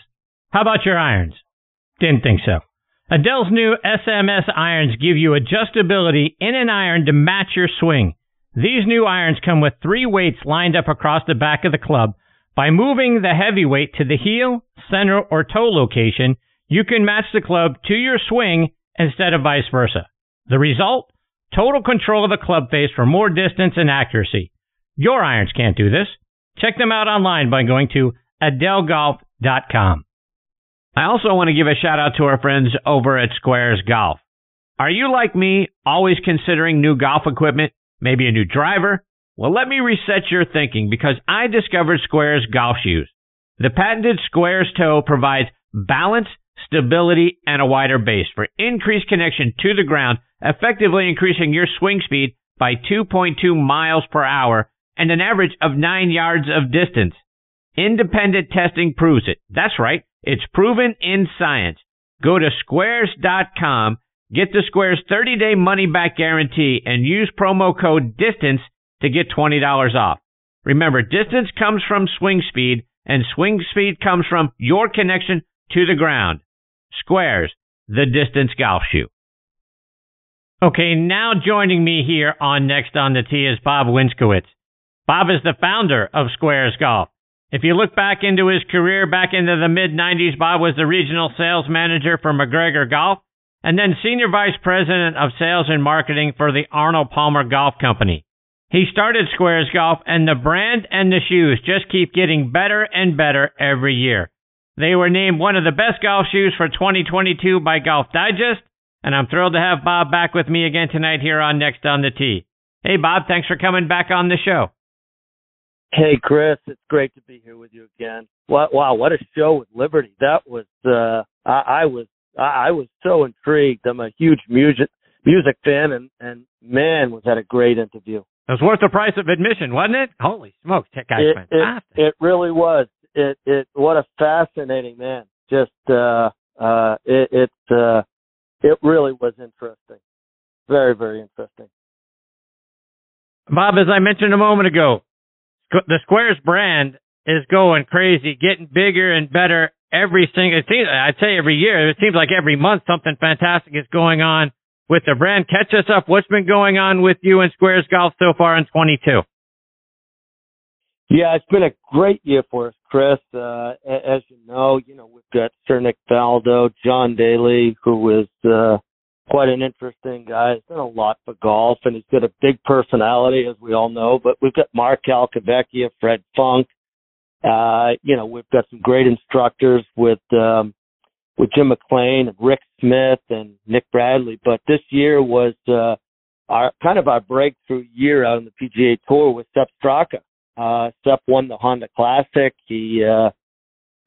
How about your irons? Didn't think so. Adele's new SMS irons give you adjustability in an iron to match your swing. These new irons come with three weights lined up across the back of the club. By moving the heavy weight to the heel, center, or toe location, you can match the club to your swing instead of vice versa. The result? Total control of the club face for more distance and accuracy. Your irons can't do this. Check them out online by going to adelgolf.com. I also want to give a shout out to our friends over at Squares Golf. Are you like me, always considering new golf equipment, maybe a new driver? Well, let me reset your thinking because I discovered Squares golf shoes. The patented Squares toe provides balance, stability, and a wider base for increased connection to the ground, effectively increasing your swing speed by 2.2 miles per hour and an average of 9 yards of distance. Independent testing proves it. That's right. It's proven in science. Go to squares.com, get the Squares 30 day money back guarantee, and use promo code DISTANCE to get $20 off. Remember, distance comes from swing speed, and swing speed comes from your connection to the ground. Squares, the distance golf shoe. Okay, now joining me here on Next on the Tee is Bob Winskowicz. Bob is the founder of Squares Golf. If you look back into his career back into the mid 90s, Bob was the regional sales manager for MacGregor Golf. and then Senior Vice President of Sales and Marketing for the Arnold Palmer Golf Company. He started Squares Golf, and the brand and the shoes just keep getting better and better every year. They were named one of the best golf shoes for 2022 by Golf Digest, and I'm thrilled to have Bob back with me again tonight here on Next on the Tee. Hey, Bob, thanks for coming back on the show. Hey, Chris, it's great to be here with you again. Wow, wow what a show with Liberty. That was, uh, I, I was, I, I was so intrigued. I'm a huge music, music fan and, and man, was that a great interview. It was worth the price of admission, wasn't it? Holy smokes, that guy's it, fantastic. It, it really was. It, it, what a fascinating man. Just, uh, uh, it, it, uh, it really was interesting. Very, very interesting. Bob, as I mentioned a moment ago, the Squares brand is going crazy, getting bigger and better every single. It seems, I'd say every year. It seems like every month something fantastic is going on with the brand. Catch us up. What's been going on with you and Squares Golf so far in 22? Yeah, it's been a great year for us, Chris. Uh, as you know, you know we've got Sir Nick Faldo, John Daly, who is uh, quite an interesting guy. He's done a lot for golf, and he's got a big personality, as we all know. But we've got Mark Calcavecchia, Fred Funk. Uh, you know, we've got some great instructors with um, with Jim McLean and Rick Smith and Nick Bradley. But this year was uh, our kind of our breakthrough year out on the PGA Tour with Sepp Straka. Uh, Sepp won the Honda Classic. He uh,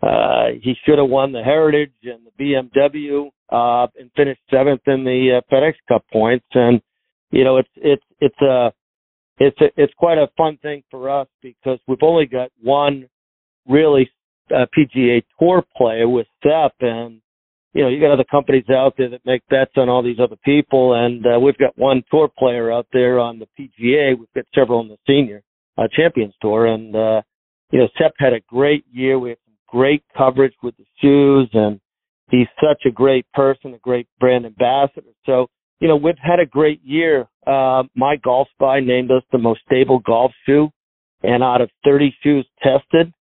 uh, he should have won the Heritage and the BMW uh, and finished seventh in the uh, FedEx Cup points. And you know, it's it's it's a it's a, it's quite a fun thing for us because we've only got one really uh, PGA Tour player with Sepp, and you know, you got other companies out there that make bets on all these other people, and uh, we've got one tour player out there on the PGA. We've got several on the senior uh, Champions Tour, and uh, you know, Sepp had a great year. We had some great coverage with the shoes, and he's such a great person, a great brand ambassador. So, you know, we've had a great year. Uh, MyGolfSpy named us the most stable golf shoe. And out of 30 shoes tested,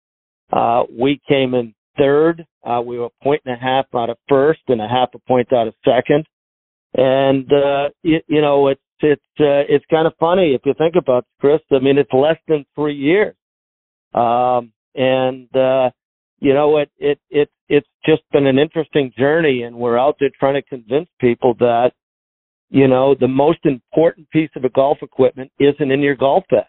uh, we came in third. Uh, we were a point and a half out of first and a half a point out of second. And, uh, you, you know, it's, it's, uh, it's kind of funny if you think about it, Chris. I mean, it's less than three years. Um, and, uh, you know, it, it, it, it's just been an interesting journey and we're out there trying to convince people that, you know, the most important piece of a golf equipment isn't in your golf bag.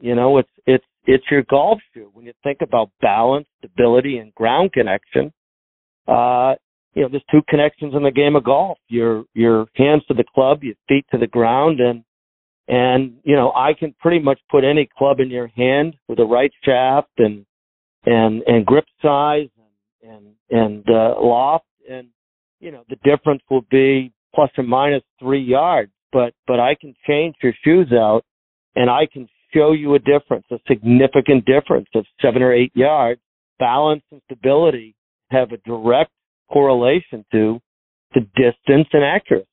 You know, it's, it's, it's your golf shoe. When you think about balance, stability, and ground connection, uh, you know, there's two connections in the game of golf. Your, your hands to the club, your feet to the ground, and, and, you know, I can pretty much put any club in your hand with the right shaft and, and and grip size and and and uh, loft and you know the difference will be plus or minus three yards but but I can change your shoes out and I can show you a difference a significant difference of seven or eight yards balance and stability have a direct correlation to to distance and accuracy.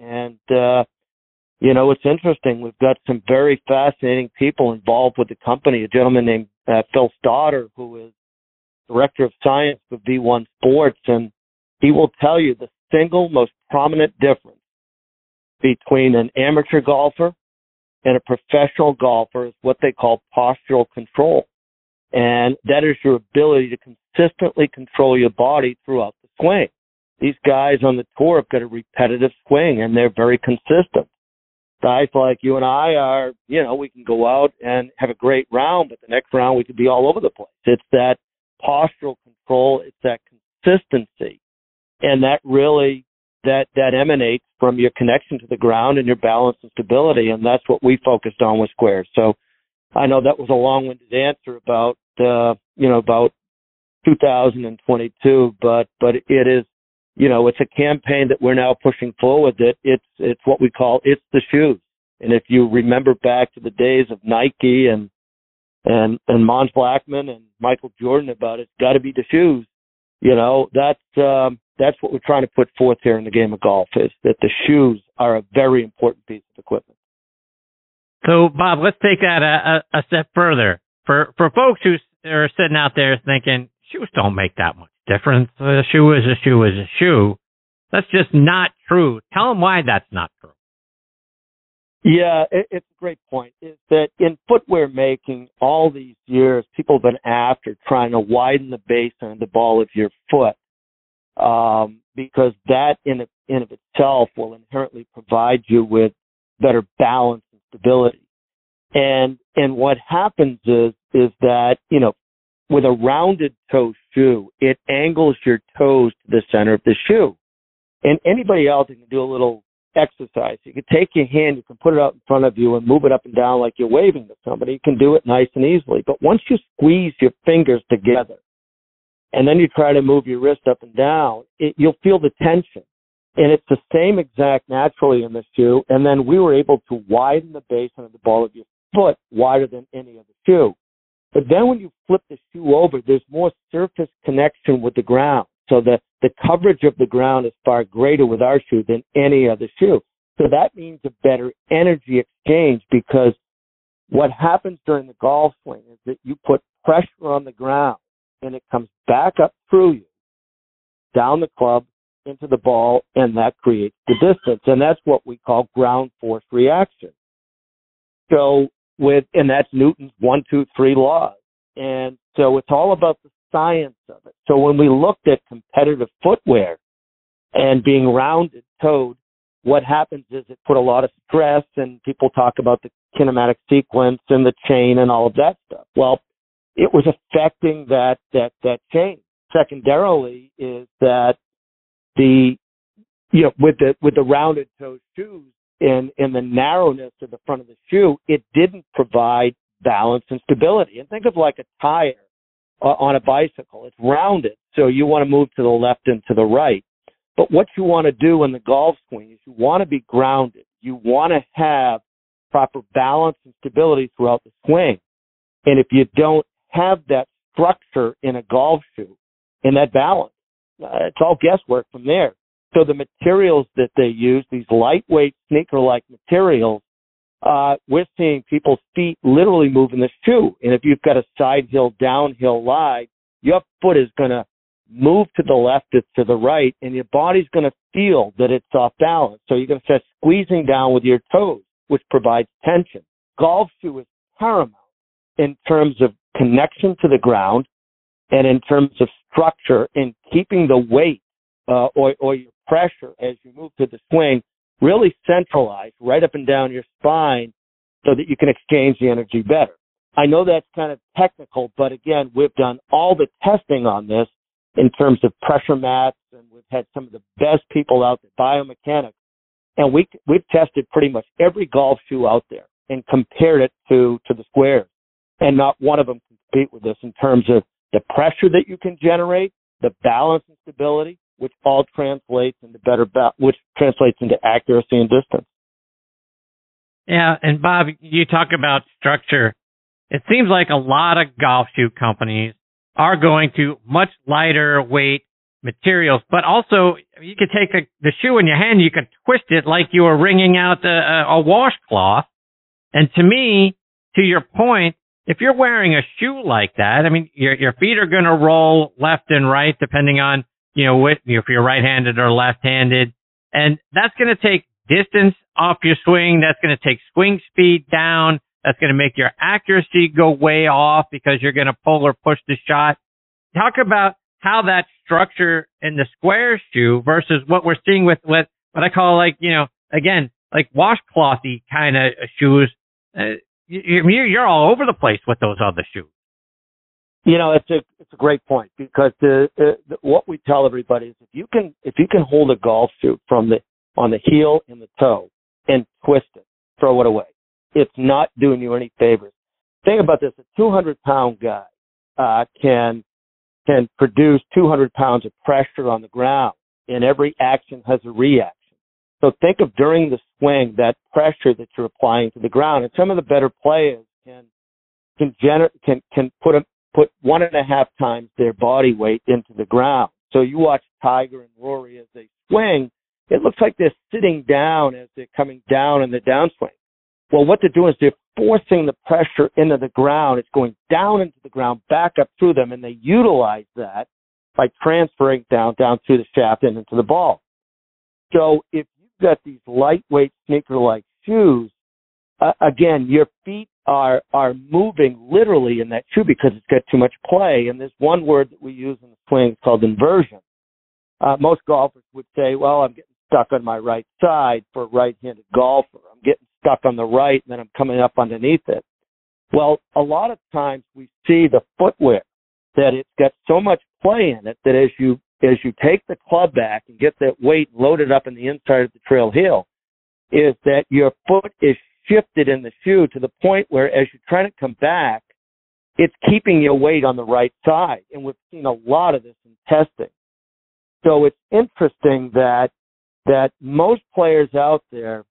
And uh you know it's interesting. We've got some very fascinating people involved with the company. A gentleman named uh, Phil Stoddard, who is director of science for V1 Sports, and he will tell you the single most prominent difference between an amateur golfer and a professional golfer is what they call postural control. And that is your ability to consistently control your body throughout the swing. These guys on the tour have got a repetitive swing and they're very consistent guys like you and I are, you know, we can go out and have a great round, but the next round we could be all over the place. It's that postural control, it's that consistency. And that really that that emanates from your connection to the ground and your balance and stability, and that's what we focused on with Squares. So I know that was a long-winded answer about uh, you know about 2022, but but it is you know, it's a campaign that we're now pushing forward that it's, it's what we call it's the shoes. And if you remember back to the days of Nike and, and, and Mars Blackmon and Michael Jordan about it, it's got to be the shoes. You know, that's, um, that's what we're trying to put forth here in the game of golf is that the shoes are a very important piece of equipment. So, Bob, let's take that a, a, a step further. For for folks who are sitting out there thinking shoes don't make that much difference. A shoe is a shoe is a shoe. That's just not true. Tell them why that's not true. Yeah, it, it's a great point. Is that in footwear making, all these years, people have been after trying to widen the base on the ball of your foot, um, because that in in of itself will inherently provide you with better balance and stability. And and what happens is is that you know, with a rounded toe shoe, it angles your toes to the center of the shoe. And anybody else can do a little exercise. You can take your hand, you can put it out in front of you and move it up and down like you're waving to somebody. You can do it nice and easily. But once you squeeze your fingers together and then you try to move your wrist up and down, it, you'll feel the tension. And it's the same exact naturally in the shoe. And then we were able to widen the base of the ball of your foot wider than any other shoe. But then when you flip the shoe over, there's more surface connection with the ground. So the, the coverage of the ground is far greater with our shoe than any other shoe. So that means a better energy exchange because what happens during the golf swing is that you put pressure on the ground and it comes back up through you, down the club, into the ball, and that creates the distance. And that's what we call ground force reaction. So with, and that's Newton's one, two, three laws. And so it's all about the science of it. So when we looked at competitive footwear and being rounded toed, what happens is it put a lot of stress and people talk about the kinematic sequence and the chain and all of that stuff. Well, it was affecting that, that, that chain. Secondarily is that the, you know, with the, with the rounded toe shoes and, and the narrowness of the front of the shoe, it didn't provide balance and stability. And think of like a tire uh, on a bicycle. It's rounded, so you want to move to the left and to the right. But what you want to do in the golf swing is you want to be grounded. You want to have proper balance and stability throughout the swing. And if you don't have that structure in a golf shoe and that balance, uh, it's all guesswork from there. So the materials that they use, these lightweight sneaker-like materials, uh, we're seeing people's feet literally move in the shoe. And if you've got a side hill, downhill lie, your foot is going to move to the left it's to the right, and your body's going to feel that it's off balance. So you're going to start squeezing down with your toes, which provides tension. Golf shoe is paramount in terms of connection to the ground and in terms of structure in keeping the weight uh, or, or your pressure as you move to the swing really centralized right up and down your spine so that you can exchange the energy better. I know that's kind of technical, but again, we've done all the testing on this in terms of pressure mats and we've had some of the best people out there, biomechanics, and we, we've tested pretty much every golf shoe out there and compared it to, to the squares. And not one of them can compete with us in terms of the pressure that you can generate, the balance and stability, which all translates into better, ba- which translates into accuracy and distance. Yeah, and Bob, you talk about structure. It seems like a lot of golf shoe companies are going to much lighter weight materials, but also you could take the, the shoe in your hand, you could twist it like you were wringing out a, a washcloth. And to me, to your point, if you're wearing a shoe like that, I mean, your your feet are going to roll left and right depending on you know, with, if you're right-handed or left-handed. And that's going to take distance off your swing. That's going to take swing speed down. That's going to make your accuracy go way off because you're going to pull or push the shot. Talk about how that structure in the square shoe versus what we're seeing with, with what I call like, you know, again, like washclothy kind of shoes. Uh, you, you're all over the place with those other shoes. You know, it's a it's a great point because the, the, the what we tell everybody is if you can if you can hold a golf shoe from the on the heel and the toe and twist it, throw it away. It's not doing you any favors. Think about this: a 200 pound guy uh, can can produce 200 pounds of pressure on the ground, and every action has a reaction. So think of during the swing that pressure that you're applying to the ground, and some of the better players can can gener- can can put a put one and a half times their body weight into the ground. So you watch Tiger and Rory as they swing, it looks like they're sitting down as they're coming down in the downswing. Well, what they're doing is they're forcing the pressure into the ground. It's going down into the ground, back up through them, and they utilize that by transferring down, down through the shaft and into the ball. So if you've got these lightweight sneaker-like shoes, uh, again, your feet are are moving literally in that shoe because it's got too much play. And there's one word that we use in the swing called inversion. Uh, most golfers would say, "Well, I'm getting stuck on my right side for a right-handed golfer. I'm getting stuck on the right, and then I'm coming up underneath it." Well, a lot of times we see the footwear that it's got so much play in it that as you as you take the club back and get that weight loaded up in the inside of the trail heel, is that your foot is shifted in the shoe to the point where as you're trying to come back, it's keeping your weight on the right side. And we've seen a lot of this in testing. So it's interesting that that most players out there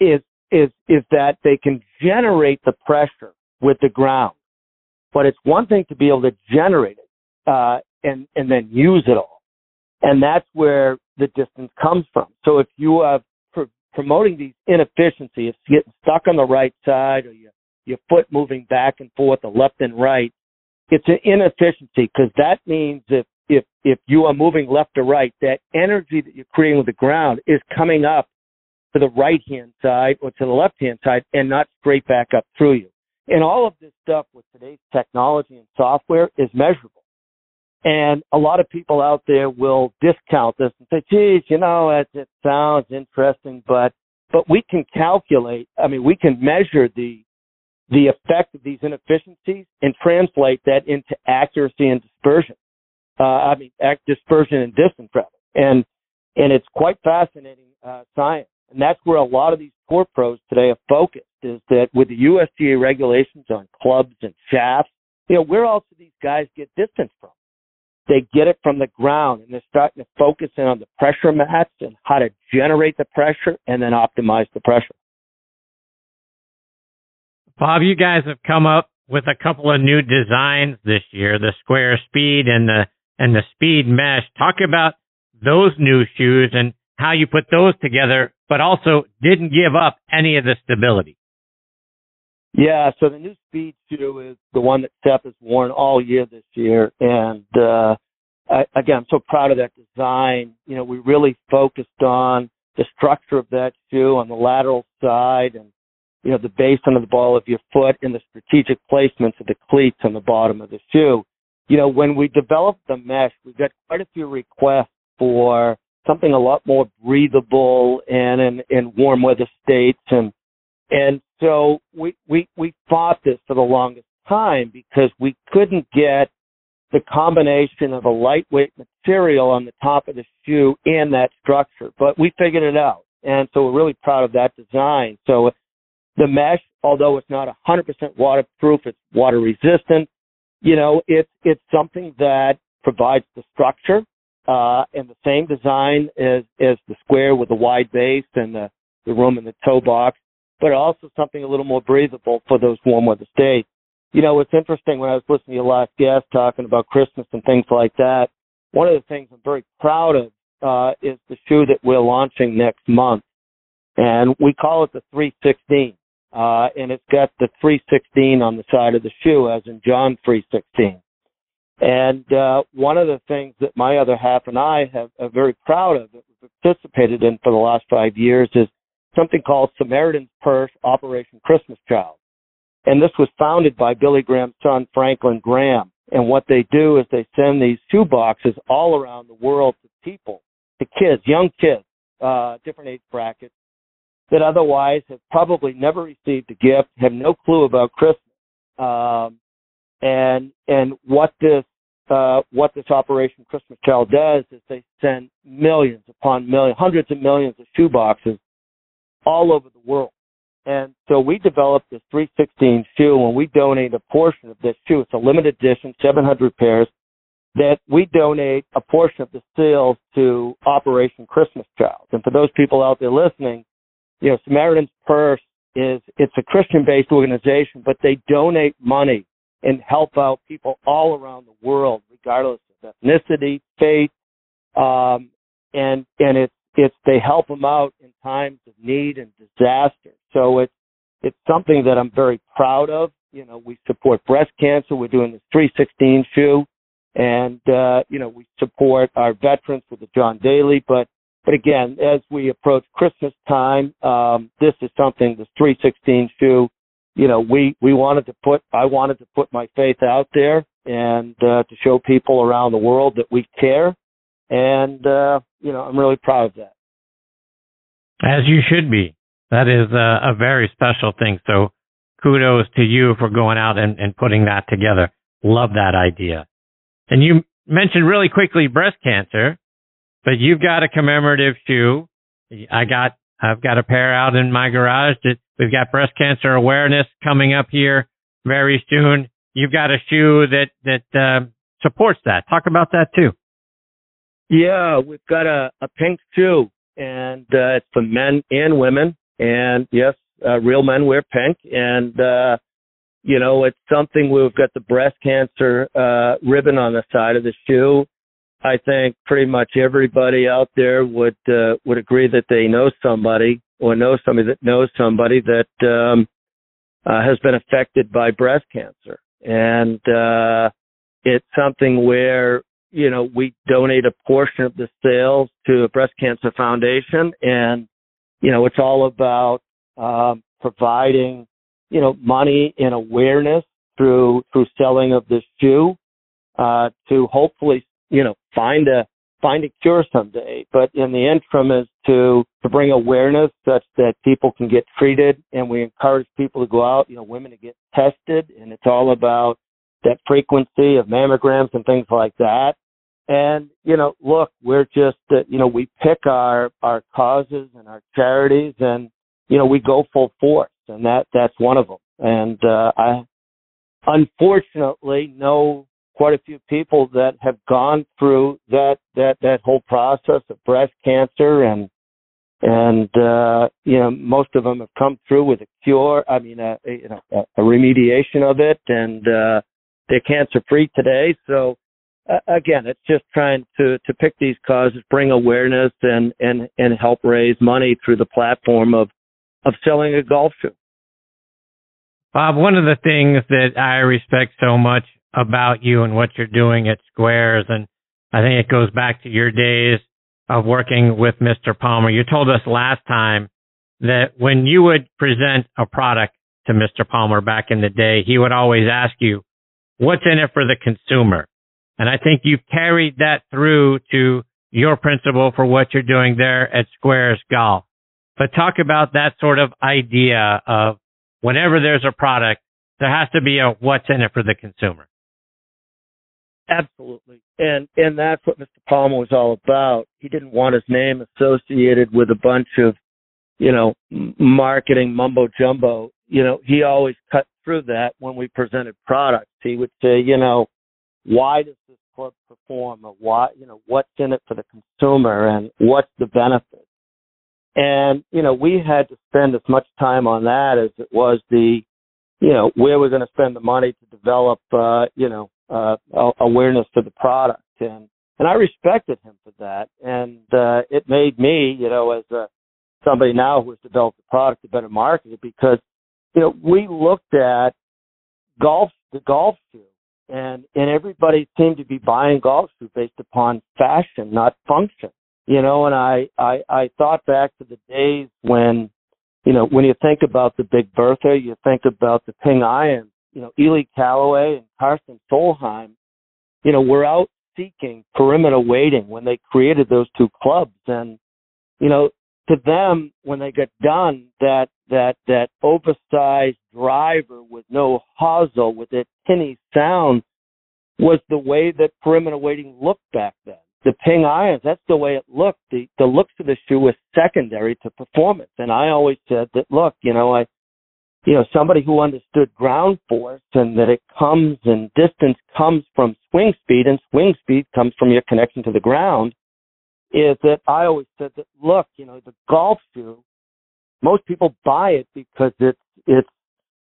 is is is that they can generate the pressure with the ground. But it's one thing to be able to generate it uh, and and then use it all, and that's where the distance comes from. So if you pr- promoting these inefficiencies, getting stuck on the right side or your your foot moving back and forth, the left and right, it's an inefficiency because that means if if if you are moving left or right, that energy that you're creating with the ground is coming up to the right hand side or to the left hand side and not straight back up through you. And all of this stuff with today's technology and software is measurable. And a lot of people out there will discount this and say, geez, you know, it, it sounds interesting, but, but we can calculate, I mean, we can measure the, the effect of these inefficiencies and translate that into accuracy and dispersion. Uh, I mean, dispersion and distance rather. And, and it's quite fascinating, uh, science. And that's where a lot of these tour pros today are focused is that with the USGA regulations on clubs and shafts, you know, where else do these guys get distance from? They get it from the ground and they're starting to focus in on the pressure mats and how to generate the pressure and then optimize the pressure. Bob, you guys have come up with a couple of new designs this year, the square speed and the and the speed mesh. Talk about those new shoes and how you put those together, but also didn't give up any of the stability. Yeah, so the new speed shoe is the one that Sepp has worn all year this year, and uh, I, again, I'm so proud of that design. You know, we really focused on the structure of that shoe on the lateral side, and you know the base under the ball of your foot, and the strategic placements of the cleats on the bottom of the shoe. You know, when we developed the mesh, we got quite a few requests for something a lot more breathable and in, in warm weather states and and so we we we fought this for the longest time because we couldn't get the combination of a lightweight material on the top of the shoe and that structure but we figured it out. And so we're really proud of that design. So the mesh although it's not 100% waterproof it's water resistant you know it's it's something that provides the structure uh, and the same design as, as the square with the wide base and the, the room in the toe box, but also something a little more breathable for those warm weather states. You know, it's interesting when I was listening to your last guest talking about Christmas and things like that. One of the things I'm very proud of uh, is the shoe that we're launching next month, and we call it the 316. Uh, and it's got the 316 on the side of the shoe, as in John 316. And uh, one of the things that my other half and I have are very proud of that we've participated in for the last five years is something called Samaritan's Purse Operation Christmas Child. And this was founded by Billy Graham's son, Franklin Graham. And what they do is they send these shoe boxes all around the world to people, to kids, young kids, uh, different age brackets, that otherwise have probably never received a gift, have no clue about Christmas. Um, and and what this uh, what this Operation Christmas Child does is they send millions upon millions, hundreds of millions of shoe boxes all over the world. And so we developed this 316 shoe and we donate a portion of this shoe. It's a limited edition, 700 pairs that we donate a portion of the sales to Operation Christmas Child. And for those people out there listening, you know, Samaritan's Purse is, it's a Christian based organization, but they donate money and help out people all around the world, regardless of ethnicity, faith, um, and and it's it's they help them out in times of need and disaster. So it's it's something that I'm very proud of. You know, we support breast cancer. We're doing the 316 shoe, and uh, you know we support our veterans with the John Daly. But but again, as we approach Christmas time, um, this is something, this 316 shoe, you know, we, we wanted to put, I wanted to put my faith out there and, uh, to show people around the world that we care. And, uh, you know, I'm really proud of that. As you should be. That is a, a very special thing. So kudos to you for going out and, and putting that together. Love that idea. And you mentioned really quickly breast cancer, but you've got a commemorative shoe. I got, I've got a pair out in my garage. That we've got breast cancer awareness coming up here very soon. You've got a shoe that, that, uh, supports that. Talk about that too. Yeah, we've got a, a pink shoe and, uh, it's for men and women. And yes, uh, real men wear pink and, uh, you know, it's something we've got the breast cancer, uh, ribbon on the side of the shoe. I think pretty much everybody out there would, uh, would agree that they know somebody or know somebody that knows somebody that, um, uh, has been affected by breast cancer. And, uh, it's something where, you know, we donate a portion of the sales to a breast cancer foundation and, you know, it's all about, um, providing you know, money and awareness through through selling of this shoe uh, to hopefully, you know, find a find a cure someday. But in the interim is to to bring awareness such that people can get treated, and we encourage people to go out, you know, women to get tested, and it's all about that frequency of mammograms and things like that. And you know, look, we're just uh, you know we pick our our causes and our charities, and you know we go full force. And that that's one of them. And uh, I unfortunately know quite a few people that have gone through that that that whole process of breast cancer and and uh you know most of them have come through with a cure i mean a a, a remediation of it. And uh they're cancer free today. So again it's just trying to to pick these causes bring awareness and and and help raise money through the platform of of selling a golf shoe Bob, one of the things that I respect so much about you and what you're doing at SQAIRZ, and I think it goes back to your days of working with Mr. Palmer. You told us last time that when you would present a product to Mr. Palmer back in the day, he would always ask you, what's in it for the consumer? And I think you've carried that through to your principle for what you're doing there at SQAIRZ Golf. But talk about that sort of idea of whenever there's a product, there has to be a what's in it for the consumer. Absolutely. And and that's what Mr. Palmer was all about. He didn't want his name associated with a bunch of, you know, marketing mumbo jumbo. You know, he always cut through that when we presented products. He would say, you know, why does club perform or why, you know, what's in it for the consumer and what's the benefit? And, you know, we had to spend as much time on that as it was the, you know, where we're going to spend the money to develop, uh, you know, uh, awareness for the product. And, and I respected him for that. And, uh, it made me, you know, as a, somebody now who has developed the product to better market it because, you know, we looked at golf, the golf shoe and, and everybody seemed to be buying golf shoes based upon fashion, not function you know, and I, I, I thought back to the days when, you know, when you think about the Big Bertha, you think about the Ping Iron, you know, Ely Callaway and Karsten Solheim, you know, were out seeking perimeter weighting when they created those two clubs. And, you know, to them, when they got done, that, that, that oversized driver with no hosel, with that tinny sound was the way that perimeter weighting looked back then the ping irons, that's the way it looked. The the looks of the shoe was secondary to performance. And I always said that look, you know, I you know, somebody who understood ground force and that it comes and distance comes from swing speed and swing speed comes from your connection to the ground is that I always said that look, you know, the golf shoe, most people buy it because it's it's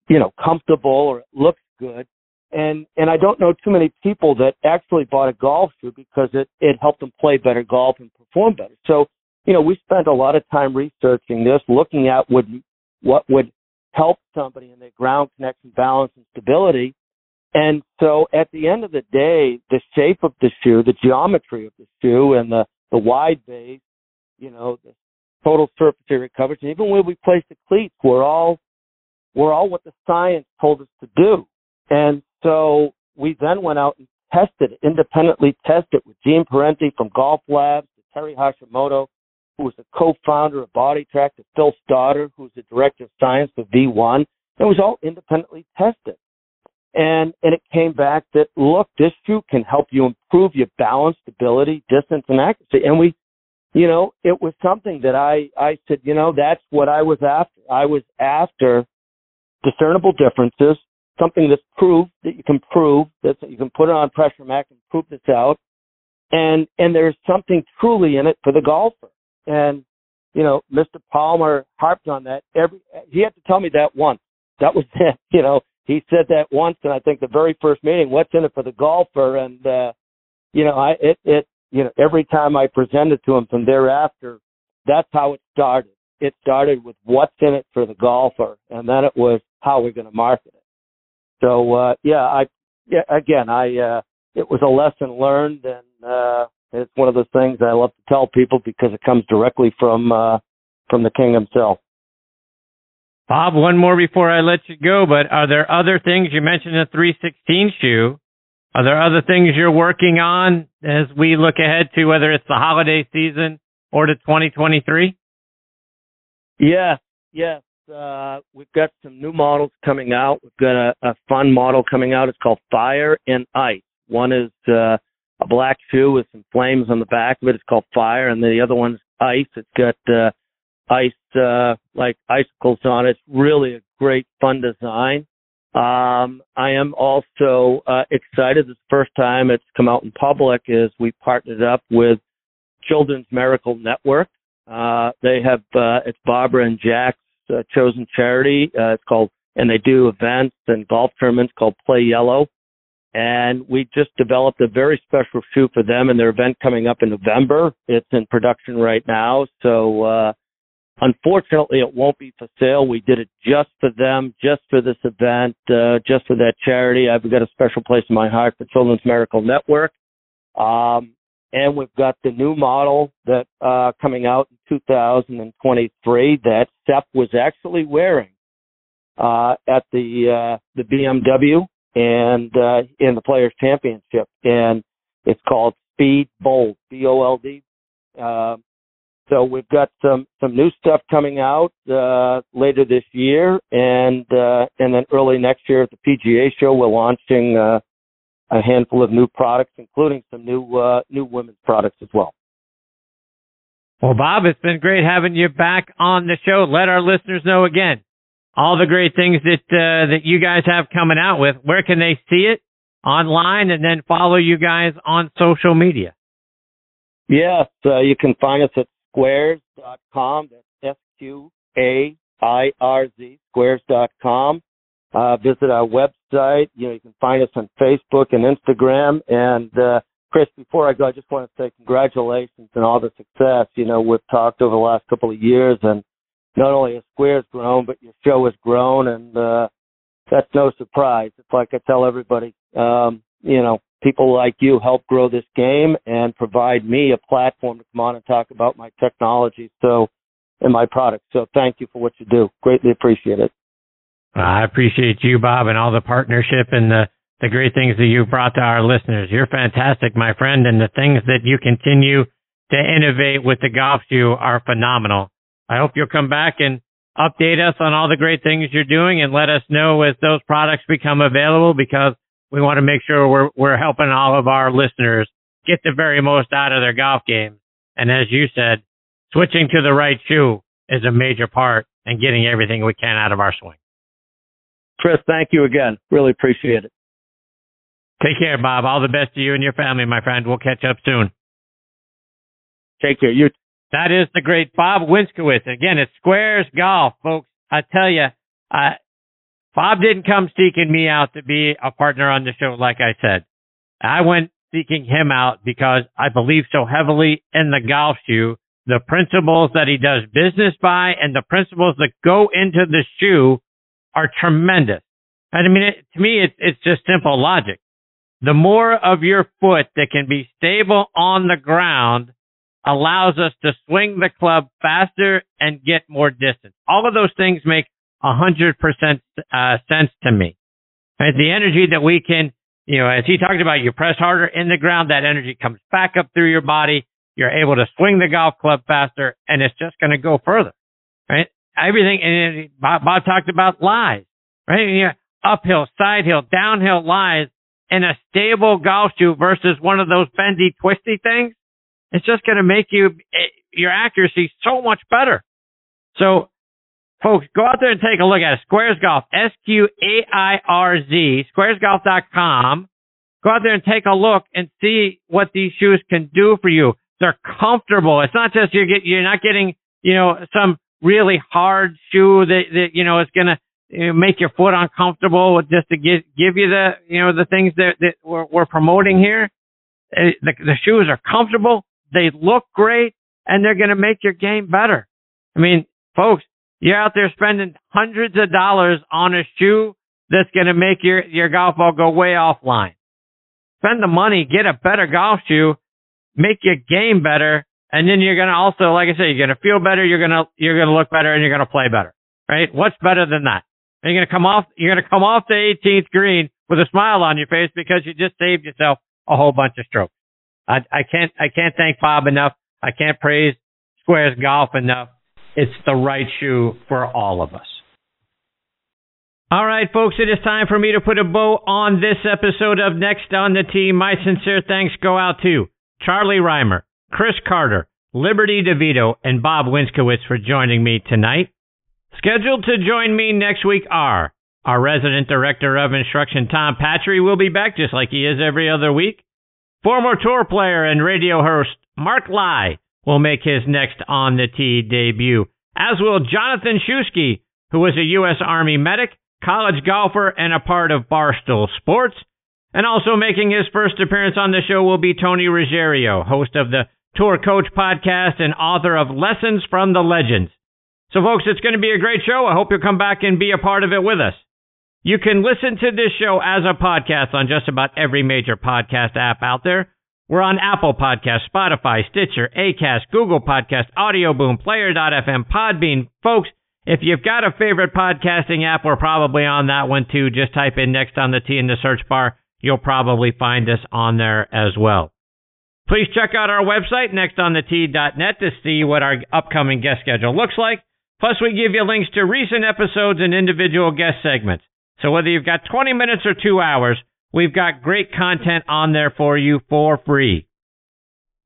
you know, comfortable or it looks good and and I don't know too many people that actually bought a golf shoe because it it helped them play better golf and perform better. So you know we spent a lot of time researching this, looking at would what would help somebody in their ground connection, balance, and stability. And so at the end of the day, the shape of the shoe, the geometry of the shoe, and the the wide base, you know, the total surface area coverage, and even where we place the cleats, we're all we're all what the science told us to do. And so we then went out and tested, independently tested with Gene Parente from Golf Labs, to Terry Hashimoto, who was the co-founder of BodiTrak, to Phil Stoddard, who's the director of science for V1. It was all independently tested. And, and it came back that, look, this shoe can help you improve your balance, stability, distance, and accuracy. And we, you know, it was something that I, I said, you know, that's what I was after. I was after discernible differences, something that's proved that you can prove that you can put it on pressure mat and prove this out. And, and there's something truly in it for the golfer. And, you know, Mr. Palmer harped on that every, he had to tell me that once. That was (laughs) it. You know, he said that once and I think the very first meeting, what's in it for the golfer? And, uh, you know, I, it, it, you know, every time I presented to him from thereafter, that's how it started. It started with what's in it for the golfer and then it was how we're going to market it. So, uh, yeah, I, yeah, again, I, uh, it was a lesson learned and, uh, it's one of those things I love to tell people because it comes directly from, uh, from the king himself. Bob, one more before I let you go, but are there other things you mentioned the 316 shoe? Are there other things you're working on as we look ahead to whether it's the holiday season or to 2023? Yes, yes. Uh, we've got some new models coming out. We've got a, a fun model coming out. It's called Fire and Ice. One is uh, a black shoe with some flames on the back of it. It's called Fire, and the other one's Ice. It's got uh, ice uh, like icicles on it. It's really a great fun design. Um, I am also uh, excited. This first time it's come out in public is we partnered up with Children's Miracle Network. Uh, they have uh, it's Barbara and Jack's uh, chosen charity. Uh, it's called and they do events and golf tournaments called Play Yellow. And we just developed a very special shoe for them and their event coming up in November. It's in production right now. So, uh, Unfortunately, it won't be for sale. We did it just for them, just for this event, uh, just for that charity. I've got a special place in my heart for Children's Miracle Network. Um, and we've got the new model that uh, coming out in 2023 that Sepp was actually wearing uh, at the uh, the BMW and uh, in the Players Championship, and it's called Speed Bold, B O L D. Uh, so we've got some some new stuff coming out uh, later this year, and uh, and then early next year at the PGA show, we're launching uh, a handful of new products, including some new uh, new women's products as well. Well, Bob, it's been great having you back on the show. Let our listeners know again all the great things that uh, that you guys have coming out with. Where can they see it online, and then follow you guys on social media? Yes, uh, you can find us at sqairz.com. That's S-Q-A-I-R-Z, sqairz.com. Uh, visit our website. You know, you can find us on Facebook and Instagram. And, uh, Chris, before I go, I just want to say congratulations and all the success. You know, we've talked over the last couple of years and not only has SQAIRZ grown, but your show has grown and, uh, that's no surprise. It's like I tell everybody, um, you know, people like you help grow this game and provide me a platform to come on and talk about my technology so and my products. So thank you for what you do. Greatly appreciate it. I appreciate you, Bob, and all the partnership and the the great things that you brought to our listeners. You're fantastic, my friend, and the things that you continue to innovate with the golf shoe are phenomenal. I hope you'll come back and update us on all the great things you're doing and let us know as those products become available because we want to make sure we're we're helping all of our listeners get the very most out of their golf game. And as you said, switching to the right shoe is a major part in getting everything we can out of our swing. Chris, thank you again. Really appreciate it. Take care, Bob. All the best to you and your family, my friend. We'll catch up soon. Take care. You. That is the great Bob Winskowicz. Again, it's SQAIRZ Golf, folks. I tell you, uh, Bob didn't come seeking me out to be a partner on the show, like I said. I went seeking him out because I believe so heavily in the golf shoe, the principles that he does business by and the principles that go into the shoe are tremendous. And I mean, it, to me, it's, it's just simple logic. The more of your foot that can be stable on the ground, allows us to swing the club faster and get more distance. All of those things make 100% uh, sense to me. Right? The energy that we can, you know, as he talked about, you press harder in the ground, that energy comes back up through your body. You're able to swing the golf club faster and it's just going to go further, right? Everything, and Bob, Bob talked about lies, right? You know, uphill, side hill, downhill lies in a stable golf shoe versus one of those bendy, twisty things. It's just going to make you, eh, your accuracy so much better. So folks, go out there and take a look at it. SQAIRZ Golf, S-Q-A-I-R-Z, squaresgolf.com. Go out there and take a look and see what these shoes can do for you. They're comfortable. It's not just you're get, you're not getting, you know, some really hard shoe that, that you know, is going to you know, make your foot uncomfortable just to give, give you the, you know, the things that, that we're, we're promoting here. Uh, the, the shoes are comfortable. They look great and they're going to make your game better. I mean, folks, you're out there spending hundreds of dollars on a shoe that's going to make your, your golf ball go way offline. Spend the money, get a better golf shoe, make your game better, and then you're going to also, like I said, you're going to feel better, you're going to, you're going to look better, and you're going to play better, right? What's better than that? And you're going to come off, you're going to come off the 18th green with a smile on your face because you just saved yourself a whole bunch of strokes. I, I can't, I can't thank Bob enough. I can't praise SQAIRZ Golf enough it's the right shoe for all of us. All right, folks, it is time for me to put a bow on this episode of Next on the Tee. My sincere thanks go out to Charlie Rymer, Chris Carter, Liberty DeVitto, and Bob Winskowicz for joining me tonight. Scheduled to join me next week are our resident director of instruction, Tom Patri, will be back just like he is every other week. Former tour player and radio host, Mark Lye, will make his next on the tee debut, as will Jonathan Shusky, who was a U.S. Army medic, college golfer, and a part of Barstool Sports. And also making his first appearance on the show will be Tony Ruggiero, host of the Tour Coach podcast and author of Lessons from the Legends. So, folks, it's going to be a great show. I hope you'll come back and be a part of it with us. You can listen to this show as a podcast on just about every major podcast app out there. We're on Apple Podcast, Spotify, Stitcher, Acast, Google Podcast, Audio Boom, Player.fm, Podbean. Folks, if you've got a favorite podcasting app, we're probably on that one too. Just type in Next on the Tee in the search bar. You'll probably find us on there as well. Please check out our website, nextonthetee.net, to see what our upcoming guest schedule looks like. Plus, we give you links to recent episodes and individual guest segments. So whether you've got 20 minutes or two hours, We've got great content on there for you for free.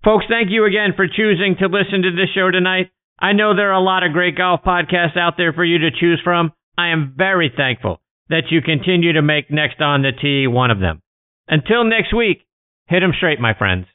Folks, thank you again for choosing to listen to this show tonight. I know there are a lot of great golf podcasts out there for you to choose from. I am very thankful that you continue to make Next on the Tee one of them. Until next week, hit 'em straight, my friends.